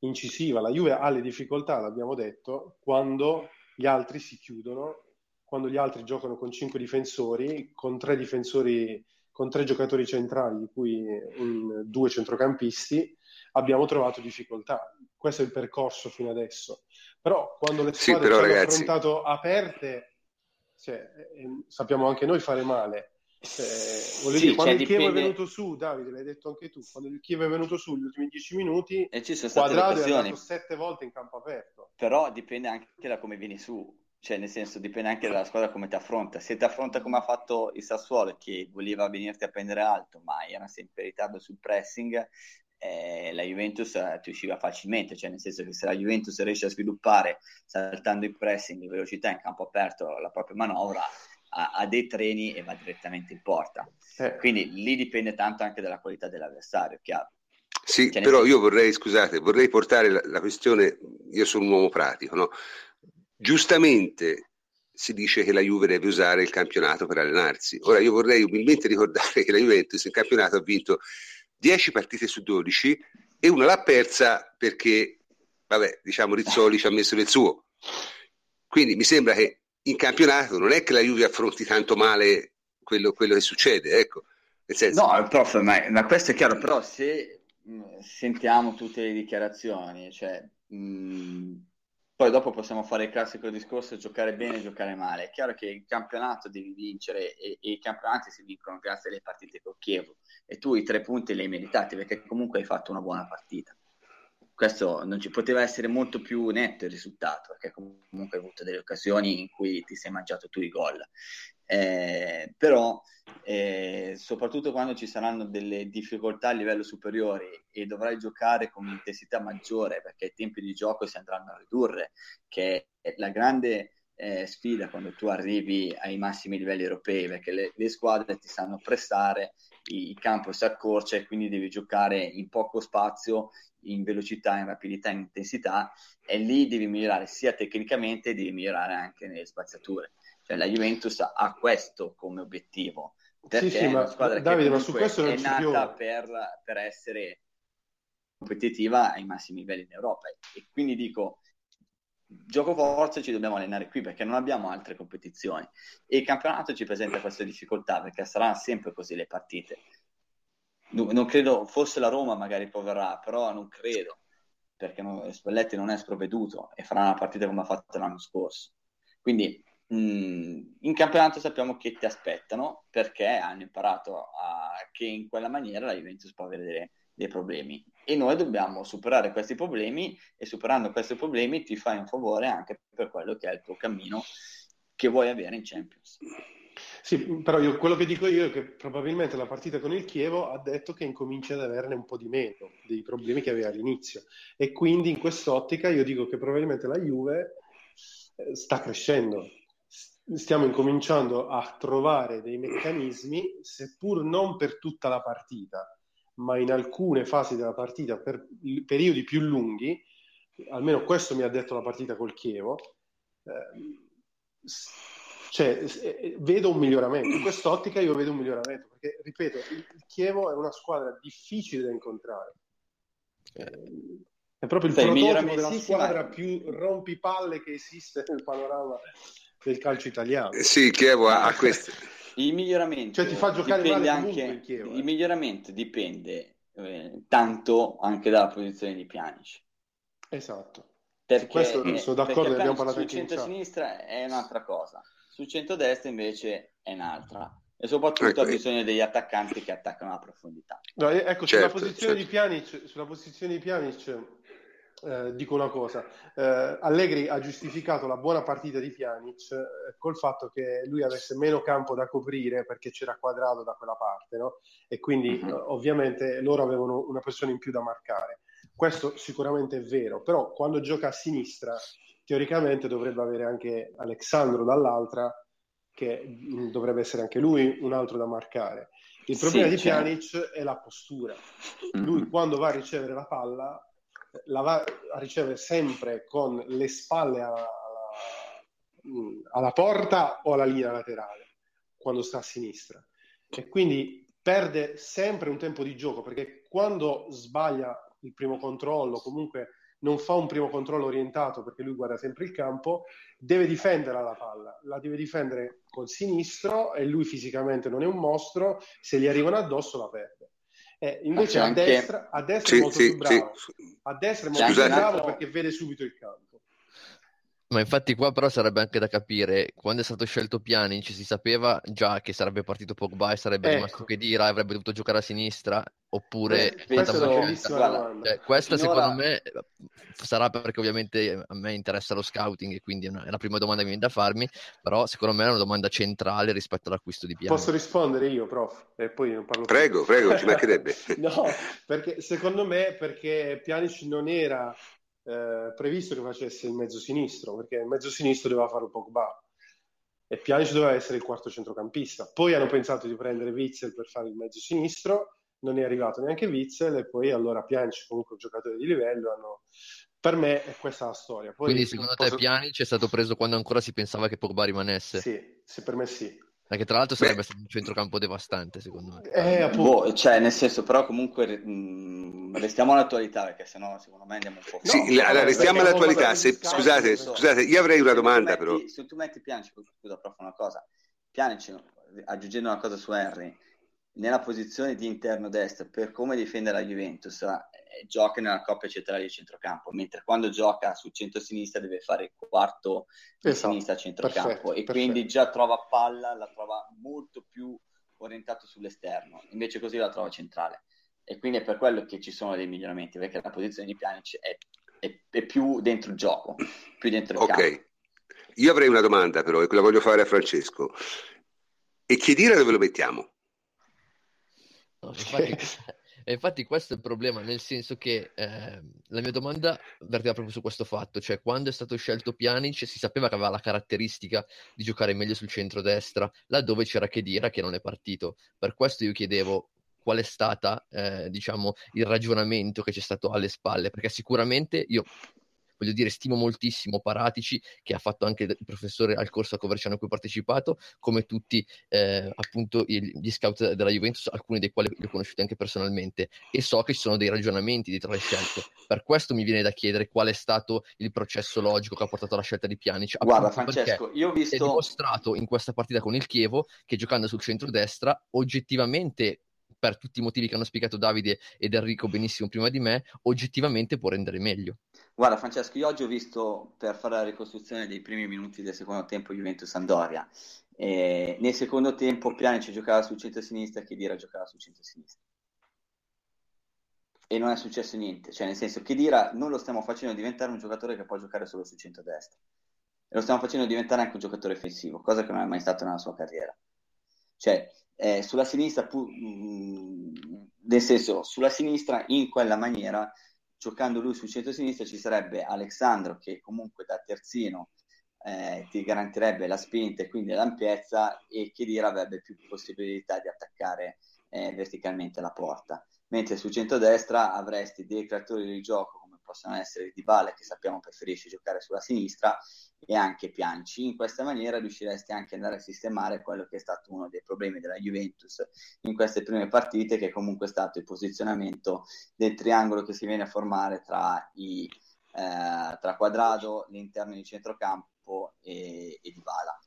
incisiva. La Juve ha le difficoltà, l'abbiamo detto, quando gli altri si chiudono, quando gli altri giocano con cinque difensori, con tre difensori, con tre giocatori centrali, di cui un- due centrocampisti, abbiamo trovato difficoltà. Questo è il percorso fino adesso. Però quando le Sì, squadre però, ci hanno ragazzi- affrontato aperte, cioè, eh, sappiamo anche noi fare male. Cioè, Sì, dire, quando cioè, il Chievo è dipende- venuto su, Davide, l'hai detto anche tu, quando il Chievo è venuto su gli ultimi dieci minuti, E ci sono Quadrado è andato sette volte in campo aperto. Però dipende anche da come vieni su, cioè nel senso dipende anche dalla squadra come ti affronta. Se ti affronta come ha fatto il Sassuolo, che voleva venirti a prendere alto, ma era sempre in ritardo sul pressing, eh, la Juventus eh, ti usciva facilmente, cioè nel senso che se la Juventus riesce a sviluppare saltando il pressing di velocità in campo aperto la propria manovra, ha, ha dei treni e va direttamente in porta. Eh, Quindi lì dipende tanto anche dalla qualità dell'avversario, chiaro. Sì, nel però io vorrei, scusate, vorrei portare la, la questione, io sono un uomo pratico, no? Giustamente si dice che la Juve deve usare il campionato per allenarsi. Ora io vorrei umilmente ricordare che la Juventus in campionato ha vinto 10 partite su 12 e una l'ha persa perché, vabbè, diciamo Rizzoli ci ha messo del suo. Quindi mi sembra che in campionato non è che la Juve affronti tanto male quello, quello che succede, ecco. Senso, No, prof, ma, ma questo è chiaro, però se sentiamo tutte le dichiarazioni, cioè, mh, poi dopo possiamo fare il classico discorso giocare bene e giocare male. È chiaro che il campionato devi vincere e, e i campionati si vincono grazie alle partite con Chievo e tu i tre punti li hai meritati perché comunque hai fatto una buona partita. Questo non ci poteva essere molto più netto il risultato perché comunque hai avuto delle occasioni in cui ti sei mangiato tu i gol. Eh, però eh, soprattutto quando ci saranno delle difficoltà a livello superiore e dovrai giocare con un'intensità maggiore perché i tempi di gioco si andranno a ridurre, che è la grande eh, sfida quando tu arrivi ai massimi livelli europei, perché le, le squadre ti sanno prestare, il, campo si accorcia e quindi devi giocare in poco spazio, in velocità, in rapidità, in intensità e lì devi migliorare sia tecnicamente, devi migliorare anche nelle spaziature. Cioè la Juventus ha questo come obiettivo, perché Sì, sì, ma squadra Davide, ma su questo è nata per, per essere competitiva ai massimi livelli in Europa e quindi dico gioco forza ci dobbiamo allenare qui perché non abbiamo altre competizioni. E il campionato ci presenta queste difficoltà perché saranno sempre così le partite. Non credo forse la Roma magari proverà però non credo perché non- Spalletti non è sprovveduto e farà una partita come ha fatto l'anno scorso. Quindi mh, in campionato sappiamo che ti aspettano perché hanno imparato a- che in quella maniera la Juventus può avere dei, dei problemi e noi dobbiamo superare questi problemi e superando questi problemi ti fai un favore anche per quello che è il tuo cammino che vuoi avere in Champions. Sì, però io, quello che dico io è che probabilmente la partita con il Chievo ha detto che incomincia ad averne un po' di meno dei problemi che aveva all'inizio e quindi in quest'ottica io dico che probabilmente la Juve eh, sta crescendo. Stiamo incominciando a trovare dei meccanismi, seppur non per tutta la partita, ma in alcune fasi della partita per periodi più lunghi, almeno questo mi ha detto la partita col Chievo, eh, cioè, vedo un miglioramento. In quest'ottica io vedo un miglioramento, perché, ripeto, il, Chievo è una squadra difficile da incontrare. Eh, È proprio il Sì, prototipo della squadra ma- più rompipalle che esiste nel panorama del calcio italiano. eh, sì, Chievo ha, ha questo. Il miglioramento Cioè, ti fa giocare dipende anche il Chievo, eh. il miglioramento dipende eh, tanto anche dalla posizione di Pjanic. Esatto. Perché, questo eh, sono d'accordo, perché abbiamo parlato sul centro-sinistra è un'altra cosa, sul centro-destra invece è un'altra. E soprattutto Ecco, ha eh. bisogno degli attaccanti che attaccano la profondità. No, eh, ecco, sulla Certo, posizione certo. di Pjanic, sulla posizione di Pjanic eh, dico una cosa. Eh, Allegri ha giustificato la buona partita di Pjanic eh, col fatto che lui avesse meno campo da coprire perché c'era quadrato da quella parte, no? E quindi Mhm. eh, ovviamente loro avevano una persona in più da marcare. Questo sicuramente è vero, però quando gioca a sinistra, teoricamente dovrebbe avere anche Alexandro dall'altra, che mh, dovrebbe essere anche lui un altro da marcare. Il Sì, problema di certo. Pjanic è la postura. Lui quando va a ricevere la palla, la va a ricevere sempre con le spalle alla, alla- porta o alla linea laterale, quando sta a sinistra. E quindi perde sempre un tempo di gioco, perché quando sbaglia il primo controllo, comunque non fa un primo controllo orientato perché lui guarda sempre il campo, deve difendere la palla, la deve difendere col sinistro e lui fisicamente non è un mostro, se gli arrivano addosso la perde. Eh, invece a anche- destra, a destra Sì, è molto sì, più bravo, sì. a destra è molto più bravo perché vede subito il campo. Ma infatti qua però sarebbe anche da capire, quando è stato scelto Pjanic si sapeva già che sarebbe partito Pogba e sarebbe Ecco. rimasto Khedira e avrebbe dovuto giocare a sinistra, oppure Eh, questa. Cioè, questa Finora- secondo me eh, sarà perché ovviamente a me interessa lo scouting e quindi è, una- è la prima domanda che mi viene da farmi, però secondo me è una domanda centrale rispetto all'acquisto di Pjanic. Posso rispondere io, prof? E poi non parlo più. Prego, prego, ci mancherebbe. no, perché secondo me perché Pjanic non era eh, previsto che facesse il mezzo sinistro, perché il mezzo sinistro doveva fare Pogba e Pjanic doveva essere il quarto centrocampista. Poi hanno pensato di prendere Witzel per fare il mezzo sinistro, non è arrivato neanche Witzel e poi allora Pjanic comunque un giocatore di livello hanno... Per me è questa la storia. Poi Quindi secondo te posso- Pjanic è stato preso quando ancora si pensava che Pogba rimanesse? Sì, sì, per me sì. Perché tra l'altro sarebbe stato un centrocampo devastante secondo me. Eh, appunto. Boh, cioè, nel senso, però comunque mh, restiamo all'attualità perché sennò secondo me andiamo un po' Sì. No, allora restiamo all'attualità. Se- scusate, scusate, io avrei una domanda metti- però. Se tu metti Pjanic, scusa, prof, una cosa. Pjanic, aggiungendo una cosa su Henry, nella posizione di interno destro, per come difende la Juventus, gioca nella coppia centrale di centrocampo, mentre quando gioca sul centro-sinistra deve fare il quarto di Esatto, sinistra a centrocampo perfetto, e perfetto. quindi già trova palla, la trova molto più orientato sull'esterno, invece così la trova centrale. E quindi è per quello che ci sono dei miglioramenti, perché la posizione di Pjanic è, è- è più dentro il gioco, più dentro il campo. Ok, io avrei una domanda però e la voglio fare a Francesco. E Chiedira dove lo mettiamo? No, infatti, e infatti questo è il problema, nel senso che eh, la mia domanda vertiva proprio su questo fatto, cioè quando è stato scelto Pjanic si sapeva che aveva la caratteristica di giocare meglio sul centro-destra, laddove c'era Khedira che non è partito. Per questo io chiedevo qual è stata, eh, diciamo, il ragionamento che c'è stato alle spalle, perché sicuramente io voglio dire, stimo moltissimo Paratici, che ha fatto anche il professore al corso a Coverciano a cui ho partecipato, come tutti eh, appunto gli scout della Juventus, alcuni dei quali li ho conosciuti anche personalmente, e so che ci sono dei ragionamenti dietro le scelte. Per questo mi viene da chiedere qual è stato il processo logico che ha portato alla scelta di Pjanic. Guarda, Francesco, io ho si è visto... dimostrato in questa partita con il Chievo che giocando sul centro-destra, oggettivamente, per tutti i motivi che hanno spiegato Davide ed Enrico benissimo prima di me, oggettivamente può rendere meglio. Guarda Francesco, io oggi ho visto per fare la ricostruzione dei primi minuti del secondo tempo Juventus-Andoria. E nel secondo tempo Pjanic giocava sul centro-sinistra e Khedira giocava sul centro-sinistra. E non è successo niente, cioè nel senso Khedira non lo stiamo facendo diventare un giocatore che può giocare solo sul centro-destra. E lo stiamo facendo diventare anche un giocatore offensivo, cosa che non è mai stato nella sua carriera. Cioè, eh, sulla sinistra, pu- mh, nel senso, sulla sinistra in quella maniera giocando lui sul centro-sinistra ci sarebbe Alexandro che comunque da terzino eh, ti garantirebbe la spinta e quindi l'ampiezza e Khedira avrebbe più possibilità di attaccare eh, verticalmente la porta. Mentre sul centro-destra avresti dei creatori di gioco come possono essere Dybala che sappiamo preferisce giocare sulla sinistra e anche Pianci. In questa maniera riusciresti anche ad andare a sistemare quello che è stato uno dei problemi della Juventus in queste prime partite, che è comunque stato il posizionamento del triangolo che si viene a formare tra, i, eh, tra Quadrado, l'interno di centrocampo e, e Dybala.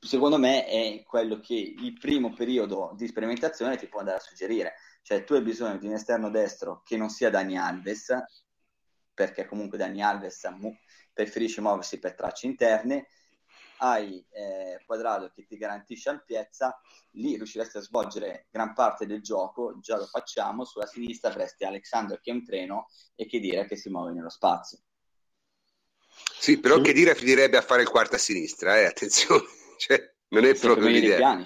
secondo me è quello che il primo periodo di sperimentazione ti può andare a suggerire. Cioè tu hai bisogno di un esterno destro che non sia Dani Alves, perché comunque Dani Alves preferisce muoversi per tracce interne, hai eh, Quadrado che ti garantisce ampiezza, lì riusciresti a svolgere gran parte del gioco, già lo facciamo, sulla sinistra avresti Alexandro che è un treno e che dire che si muove nello spazio. Sì, però che dire finirebbe a fare il quarto a sinistra, eh? attenzione, cioè, non è proprio l'idea.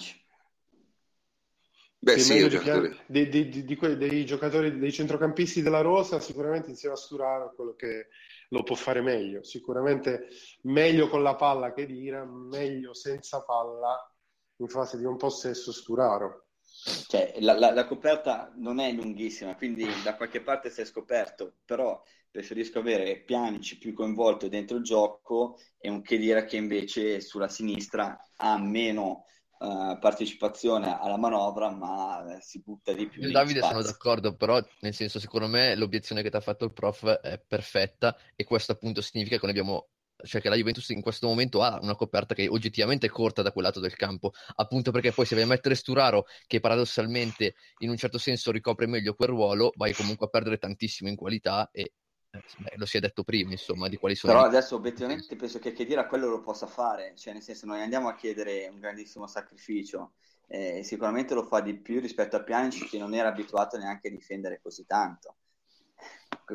Beh, sì, dei, dei, dei, dei, giocatori, dei centrocampisti della Rosa, sicuramente insieme a Sturaro quello che lo può fare meglio. Sicuramente meglio con la palla che Dira, meglio senza palla in fase di un possesso Sturaro. Cioè, la, la, la, coperta non è lunghissima, quindi da qualche parte si è scoperto, però preferisco avere Pianici più coinvolto dentro il gioco e un Chedira che invece sulla sinistra ha meno uh, partecipazione alla manovra, ma si butta di più. Davide sono d'accordo, però nel senso secondo me l'obiezione che ti ha fatto il prof è perfetta e questo appunto significa che noi abbiamo cioè che la Juventus in questo momento ha una coperta che oggettivamente è corta da quel lato del campo, appunto perché poi se vai a mettere Sturaro, che paradossalmente in un certo senso ricopre meglio quel ruolo, vai comunque a perdere tantissimo in qualità e eh, beh, lo si è detto prima, insomma, di quali sono. Però adesso obiettivamente penso che Chedira quello lo possa fare, cioè nel senso noi andiamo a chiedere un grandissimo sacrificio, eh, sicuramente lo fa di più rispetto a Pjanic che non era abituato neanche a difendere così tanto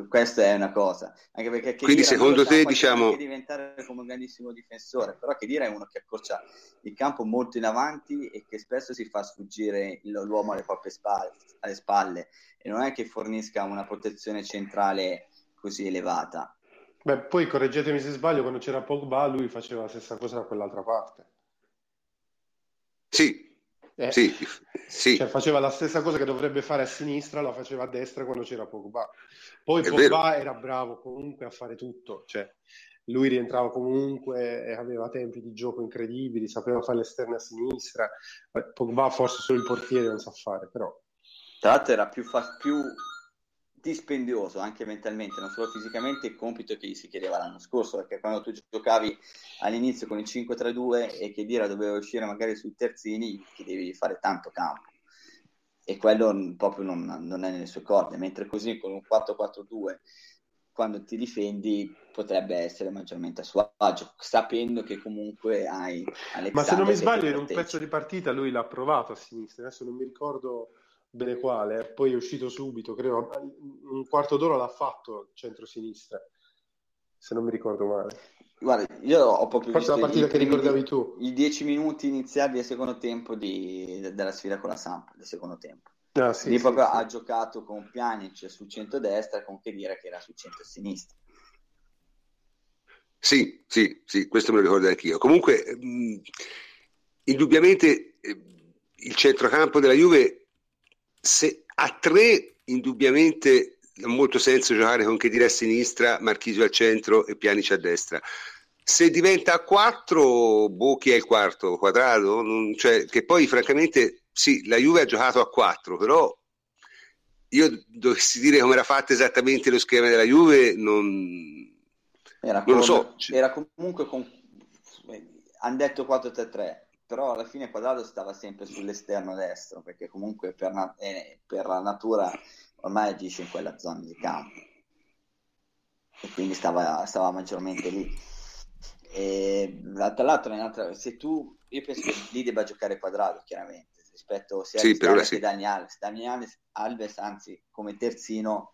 questa è una cosa. Anche perché Quindi secondo te diciamo... diventare come un grandissimo difensore, però che dire è uno che accorcia il campo molto in avanti e che spesso si fa sfuggire l'uomo alle proprie spalle, alle spalle e non è che fornisca una protezione centrale così elevata. Beh, poi correggetemi se sbaglio, quando c'era Pogba lui faceva la stessa cosa da quell'altra parte. Sì, eh, sì, sì. Cioè, faceva la stessa cosa che dovrebbe fare a sinistra, la faceva a destra quando c'era Pogba. Poi È Pogba vero. era bravo comunque a fare tutto, cioè, lui rientrava comunque e aveva tempi di gioco incredibili, sapeva fare l'esterno a sinistra. Pogba forse solo il portiere non sa fare, però. Tra l'altro era più, fa- più dispendioso anche mentalmente, non solo fisicamente, il compito che gli si chiedeva l'anno scorso, perché quando tu giocavi all'inizio con il 5-3-2 e che Dira doveva uscire magari sui terzini, ti devi fare tanto campo. E quello proprio non, non è nelle sue corde, mentre così con un 4-4-2 quando ti difendi potrebbe essere maggiormente a suo agio, sapendo che comunque hai Alexander Ma se non mi sbaglio, in un pezzo di partita lui l'ha provato a sinistra, adesso non mi ricordo bene quale, poi è uscito subito, credo, un quarto d'ora l'ha fatto centro-sinistra, se non mi ricordo male. Guarda, io ho proprio Forse la partita che ricordavi tu. I dieci minuti iniziali del secondo tempo di, della sfida con la Samp, del secondo tempo. Ah, sì, Lì sì, proprio sì. ha giocato con Pjanic sul centro-destra, con che dire che era sul centro-sinistra. Sì, sì, sì, questo me lo ricordo anch'io. Comunque, mh, indubbiamente eh, il centrocampo della Juve se a tre indubbiamente ha molto senso giocare con Chedira a sinistra, Marchisio al centro e Pianici a destra. Se diventa a quattro, boh, chi è il quarto? Quadrato? Cioè, che poi francamente sì, la Juve ha giocato a quattro, però io dovessi dire come era fatto esattamente lo schema della Juve, non, era non come, lo so. Era comunque con... hanno detto 4-3-3 però alla fine Quadrado stava sempre sull'esterno destro perché comunque per, na- eh, per la natura ormai agisce in quella zona di campo. E quindi stava, stava maggiormente lì. E, tra l'altro se tu io penso che lì debba giocare Quadrado chiaramente rispetto sia sì, a sì. che Dani Alves. Dani Alves anzi come terzino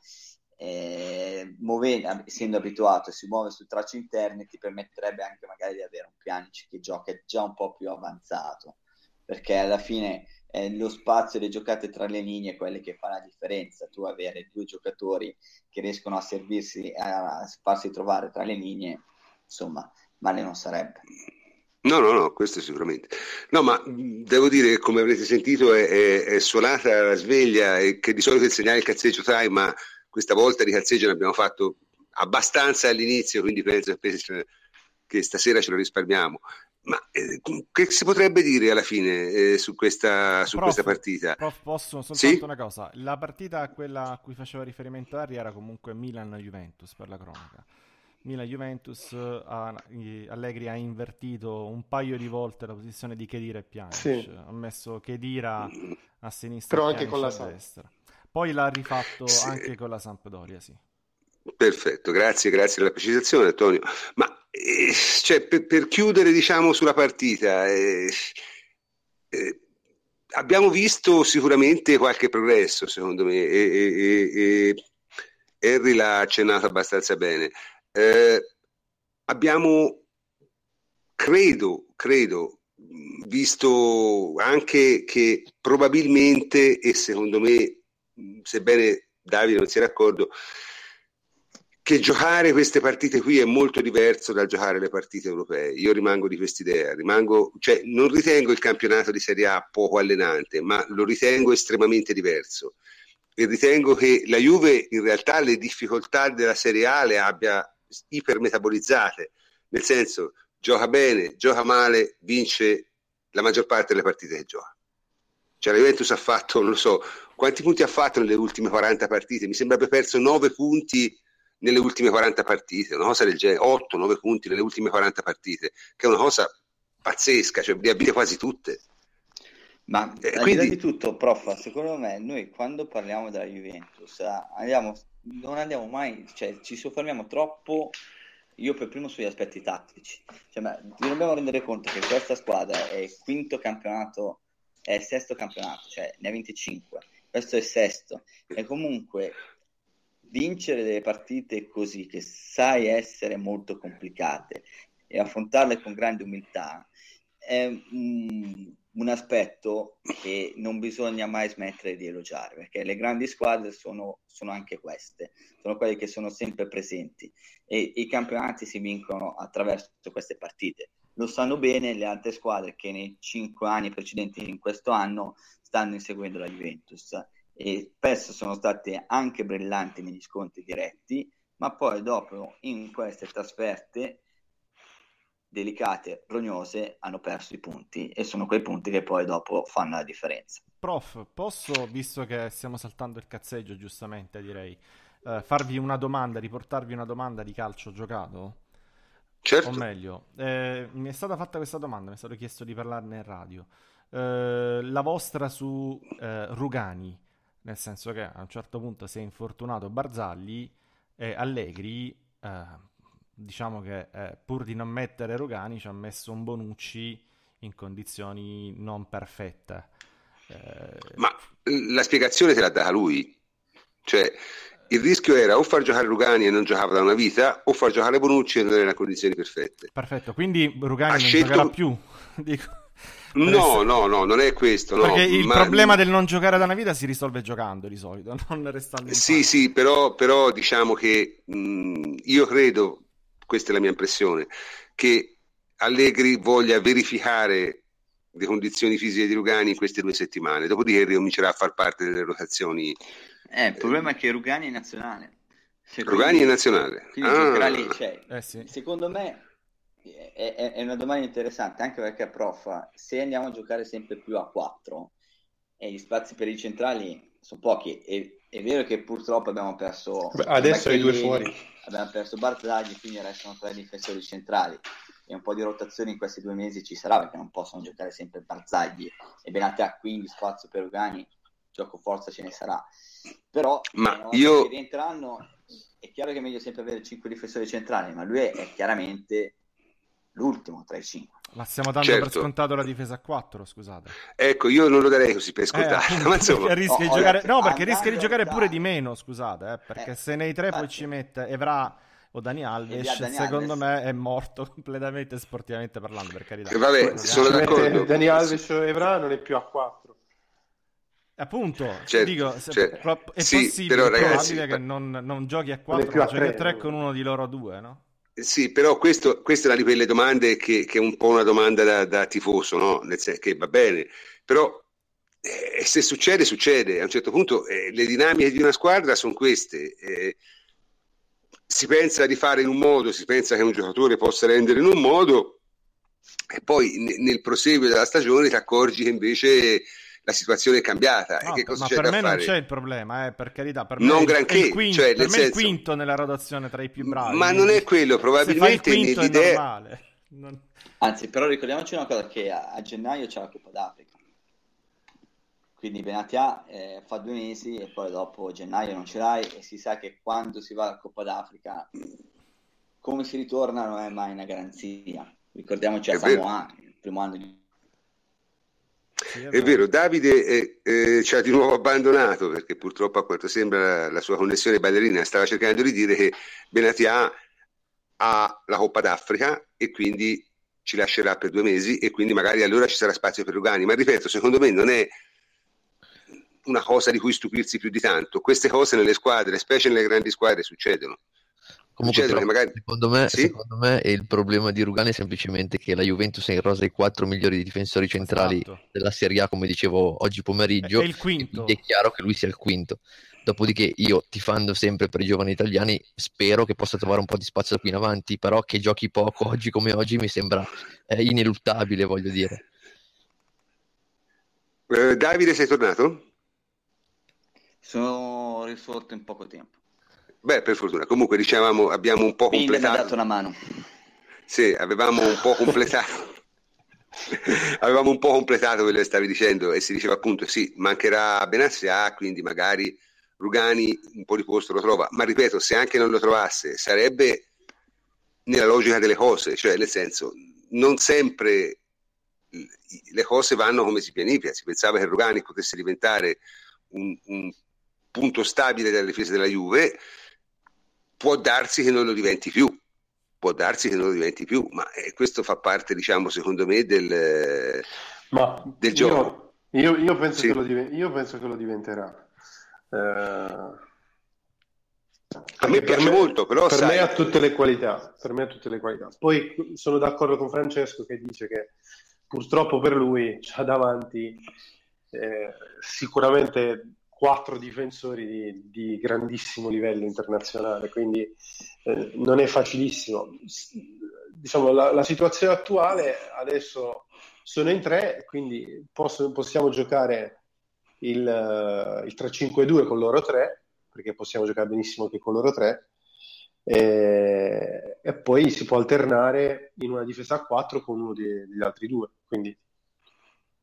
eh, muove, essendo abituato si muove su tracce interne ti permetterebbe anche magari di avere un Pjanic che gioca già un po' più avanzato perché alla fine è lo spazio le giocate tra le linee quelle che fa la differenza tu avere due giocatori che riescono a servirsi a farsi trovare tra le linee insomma male non sarebbe No, no, no, questo sicuramente. No, ma devo dire che come avrete sentito è, è, è suonata la sveglia e che di solito il segnale il cazzeggio time, ma questa volta di calzeggio ne abbiamo fatto abbastanza all'inizio, quindi penso che stasera ce lo risparmiamo. Ma eh, che si potrebbe dire alla fine eh, su, questa, su prof, questa partita? Prof, posso soltanto sì? una cosa. La partita, quella a cui faceva riferimento Ari, era comunque Milan-Juventus per la cronaca. Milan-Juventus, ha, Allegri ha invertito un paio di volte la posizione di Chedira e Pjanic. Sì. Ha messo Chedira a sinistra Però e anche con la a destra. Poi l'ha rifatto sì. anche con la Sampdoria, sì. Perfetto, grazie, grazie della precisazione Antonio. Ma eh, cioè, per, per, chiudere diciamo sulla partita, eh, eh, abbiamo visto sicuramente qualche progresso secondo me e, Harry l'ha accennato abbastanza bene. Eh, abbiamo, credo, credo, visto anche che probabilmente e secondo me, sebbene Davide non sia d'accordo, che giocare queste partite qui è molto diverso dal giocare le partite europee. Io rimango di quest'idea, rimango, cioè, non ritengo il campionato di Serie A poco allenante, ma lo ritengo estremamente diverso. E ritengo che la Juve in realtà le difficoltà della Serie A le abbia ipermetabolizzate, nel senso gioca bene, gioca male, vince la maggior parte delle partite che gioca. Cioè la Juventus ha fatto, non lo so, quanti punti ha fatto nelle ultime 40 partite? Mi sembra abbia perso 9 punti nelle ultime 40 partite, una cosa del genere, 8-9 punti nelle ultime 40 partite, che è una cosa pazzesca, cioè li abite quasi tutte. Ma eh, quindi... di tutto, prof, secondo me noi quando parliamo della Juventus andiamo, non andiamo mai, cioè ci soffermiamo troppo, io per primo sugli aspetti tattici, cioè, ma dobbiamo rendere conto che questa squadra è il quinto campionato, è il sesto campionato, cioè ne ha 25, questo è il sesto, e comunque vincere delle partite così, che sai essere molto complicate, e affrontarle con grande umiltà, è un, un aspetto che non bisogna mai smettere di elogiare, perché le grandi squadre sono, sono anche queste, sono quelle che sono sempre presenti e i campionati si vincono attraverso queste partite. Lo sanno bene le altre squadre che nei cinque anni precedenti in questo anno stanno inseguendo la Juventus e spesso sono state anche brillanti negli scontri diretti, ma poi dopo in queste trasferte delicate, rognose, hanno perso i punti e sono quei punti che poi dopo fanno la differenza. Prof, posso, visto che stiamo saltando il cazzeggio, giustamente direi, eh, farvi una domanda, riportarvi una domanda di calcio giocato? Certo. O meglio, eh, mi è stata fatta questa domanda, mi è stato chiesto di parlarne in radio. Eh, la vostra su eh, Rugani, nel senso che a un certo punto si è infortunato Barzagli e Allegri, eh, diciamo che eh, pur di non mettere Rugani ci ha messo un Bonucci in condizioni non perfette. Eh... Ma la spiegazione te l'ha data lui, cioè il rischio era o far giocare Rugani e non giocava da una vita o far giocare Bonucci e non era in condizioni perfette. Perfetto, quindi Rugani ha non scelto... giocherà più. Dico. No, no, no, non è questo. No. Perché il Ma... problema del non giocare da una vita si risolve giocando di solito, non restando in Sì, sì, però, però, diciamo che mh, io credo, questa è la mia impressione, che Allegri voglia verificare le condizioni fisiche di Rugani in queste due settimane, dopodiché ricomincerà a far parte delle rotazioni. Eh, il problema è che Rugani è nazionale. Cioè, Rugani quindi, è nazionale. Quindi ah. lì, cioè, eh, sì. secondo me è, è, una domanda interessante anche perché, prof, se andiamo a giocare sempre più a 4 e gli spazi per i centrali sono pochi, e, è vero che purtroppo abbiamo perso. Beh, adesso i due fuori. Abbiamo perso Barzagli, quindi restano tre difensori centrali. E un po' di rotazione in questi due mesi ci sarà perché non possono giocare sempre Barzagli e Benatea, quindi spazio per Ugani, gioco forza ce ne sarà. Però ma io... rientreranno, è chiaro che è meglio sempre avere cinque difensori centrali, ma lui è, è chiaramente l'ultimo tra i cinque. Ma stiamo dando certo. per scontato la difesa a 4, scusate. Ecco, io non lo darei così per scontato. Eh, ma insomma... rischia oh, giocare... No, perché rischia di giocare pure di meno, scusate, eh, perché eh, se nei tre poi ci mette Evra o Dani Alves, Dani secondo Alves. me è morto completamente sportivamente parlando, per carità. Vabbè, sono d'accordo. Dani Alves o Evra non è più a 4. Appunto, certo, dico, certo. è sì, possibile, però, ragazzi, che non, non giochi a 4, ma giochi a 3 con uno di loro due, no? Sì, però questo, questa è una di quelle domande che, che, è un po' una domanda da, da tifoso, no? Nel senso che va bene, però eh, se succede, succede. A un certo punto eh, le dinamiche di una squadra sono queste. Eh, si pensa di fare in un modo, si pensa che un giocatore possa rendere in un modo, e poi n- nel proseguio della stagione ti accorgi che invece la situazione è cambiata. No, e che cosa ma c'è per da me fare? non c'è il problema, eh, per carità. Per Non me granché, è il quinto, cioè, per me è il senso- quinto nella rotazione tra i più bravi. Ma non è quello, Se fai il probabilmente quinto è normale. Non- Anzi, però ricordiamoci una cosa, che a, a gennaio c'è la Coppa d'Africa. Quindi Benatia eh, fa due mesi e poi dopo gennaio non ce l'hai e si sa che quando si va alla Coppa d'Africa come si ritorna non è mai una garanzia. Ricordiamoci a. Samoa, il primo anno di È vero, Davide eh, eh, ci ha di nuovo abbandonato perché purtroppo a quanto sembra la, sua connessione ballerina stava cercando di dire che Benatia ha la Coppa d'Africa e quindi ci lascerà per due mesi e quindi magari allora ci sarà spazio per Rugani. Ma ripeto, secondo me non è una cosa di cui stupirsi più di tanto. Queste cose nelle squadre, specie nelle grandi squadre, succedono. Comunque, però, magari... secondo, me, Sì? secondo me il problema di Rugani è semplicemente che la Juventus è in rosa i quattro migliori difensori centrali Esatto. della Serie A, come dicevo oggi pomeriggio. È il quinto. Quindi è chiaro che lui sia il quinto. Dopodiché io, tifando sempre per i giovani italiani, spero che possa trovare un po' di spazio da qui in avanti, però che giochi poco oggi come oggi mi sembra eh, ineluttabile, voglio dire. Eh, Davide, sei tornato? Sono risorto in poco tempo. Beh, per fortuna. Comunque, dicevamo, abbiamo un po' mi ha completato. dato una mano. Sì, avevamo un po' completato. avevamo un po' completato quello che stavi dicendo e si diceva appunto sì, mancherà Benassia, quindi magari Rugani un po' di posto lo trova, ma ripeto, se anche non lo trovasse, sarebbe nella logica delle cose, cioè nel senso, non sempre le cose vanno come si pianifica, si pensava che Rugani potesse diventare un, un punto stabile della difesa della Juve, può darsi che non lo diventi più, può darsi che non lo diventi più, ma eh, questo fa parte, diciamo, secondo me, del, Ma del io- gioco. Io, io penso Sì. che lo diven- io penso che lo diventerà. Eh, A me piace per molto, però per sai- me ha tutte le qualità. Per me ha tutte le qualità. Poi sono d'accordo con Francesco che dice che purtroppo per lui c'ha davanti eh, sicuramente quattro difensori di, di grandissimo livello internazionale, quindi eh, non è facilissimo. Diciamo, la, la situazione attuale adesso sono in tre, quindi posso- possiamo giocare il, eh, il 3-5-2 con loro tre, perché possiamo giocare benissimo anche con loro tre, e, e poi si può alternare in una difesa a 4 con uno de- degli altri due. Quindi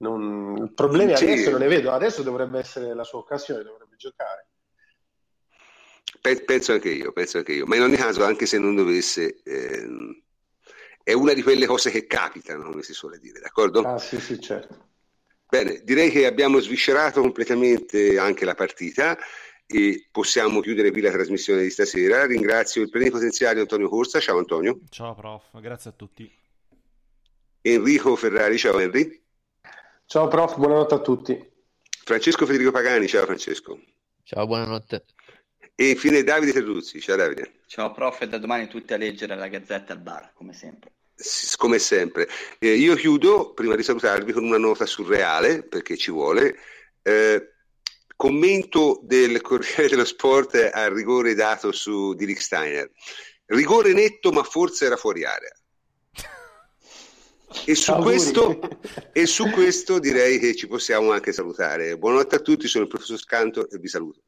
non, problemi Sì. adesso non ne vedo, adesso dovrebbe essere la sua occasione, dovrebbe giocare. Pe- penso anche io, penso anche io, ma in ogni caso, anche se non dovesse, ehm, è una di quelle cose che capitano, come si suole dire, d'accordo? Ah sì, sì, certo. Bene, direi che abbiamo sviscerato completamente anche la partita e possiamo chiudere qui la trasmissione di stasera. Ringrazio il plenipotenziario Antonio Corsa, ciao Antonio, Ciao prof, grazie a tutti. Enrico Ferrari, ciao Henry, Ciao prof, buonanotte a tutti. Francesco Federico Pagani, ciao Francesco, Ciao, buonanotte. e infine Davide Terruzzi, ciao Davide. Ciao prof, e da domani tutti a leggere la Gazzetta al bar, come sempre. S- come sempre. Eh, io chiudo, prima di salutarvi, con una nota surreale, perché ci vuole. Eh, commento del Corriere dello Sport al rigore dato su di Rick Steiner. Rigore netto, ma forse era fuori area. E su, questo, e su questo direi che ci possiamo anche salutare. Buonanotte a tutti, sono il professor Scanto e vi saluto.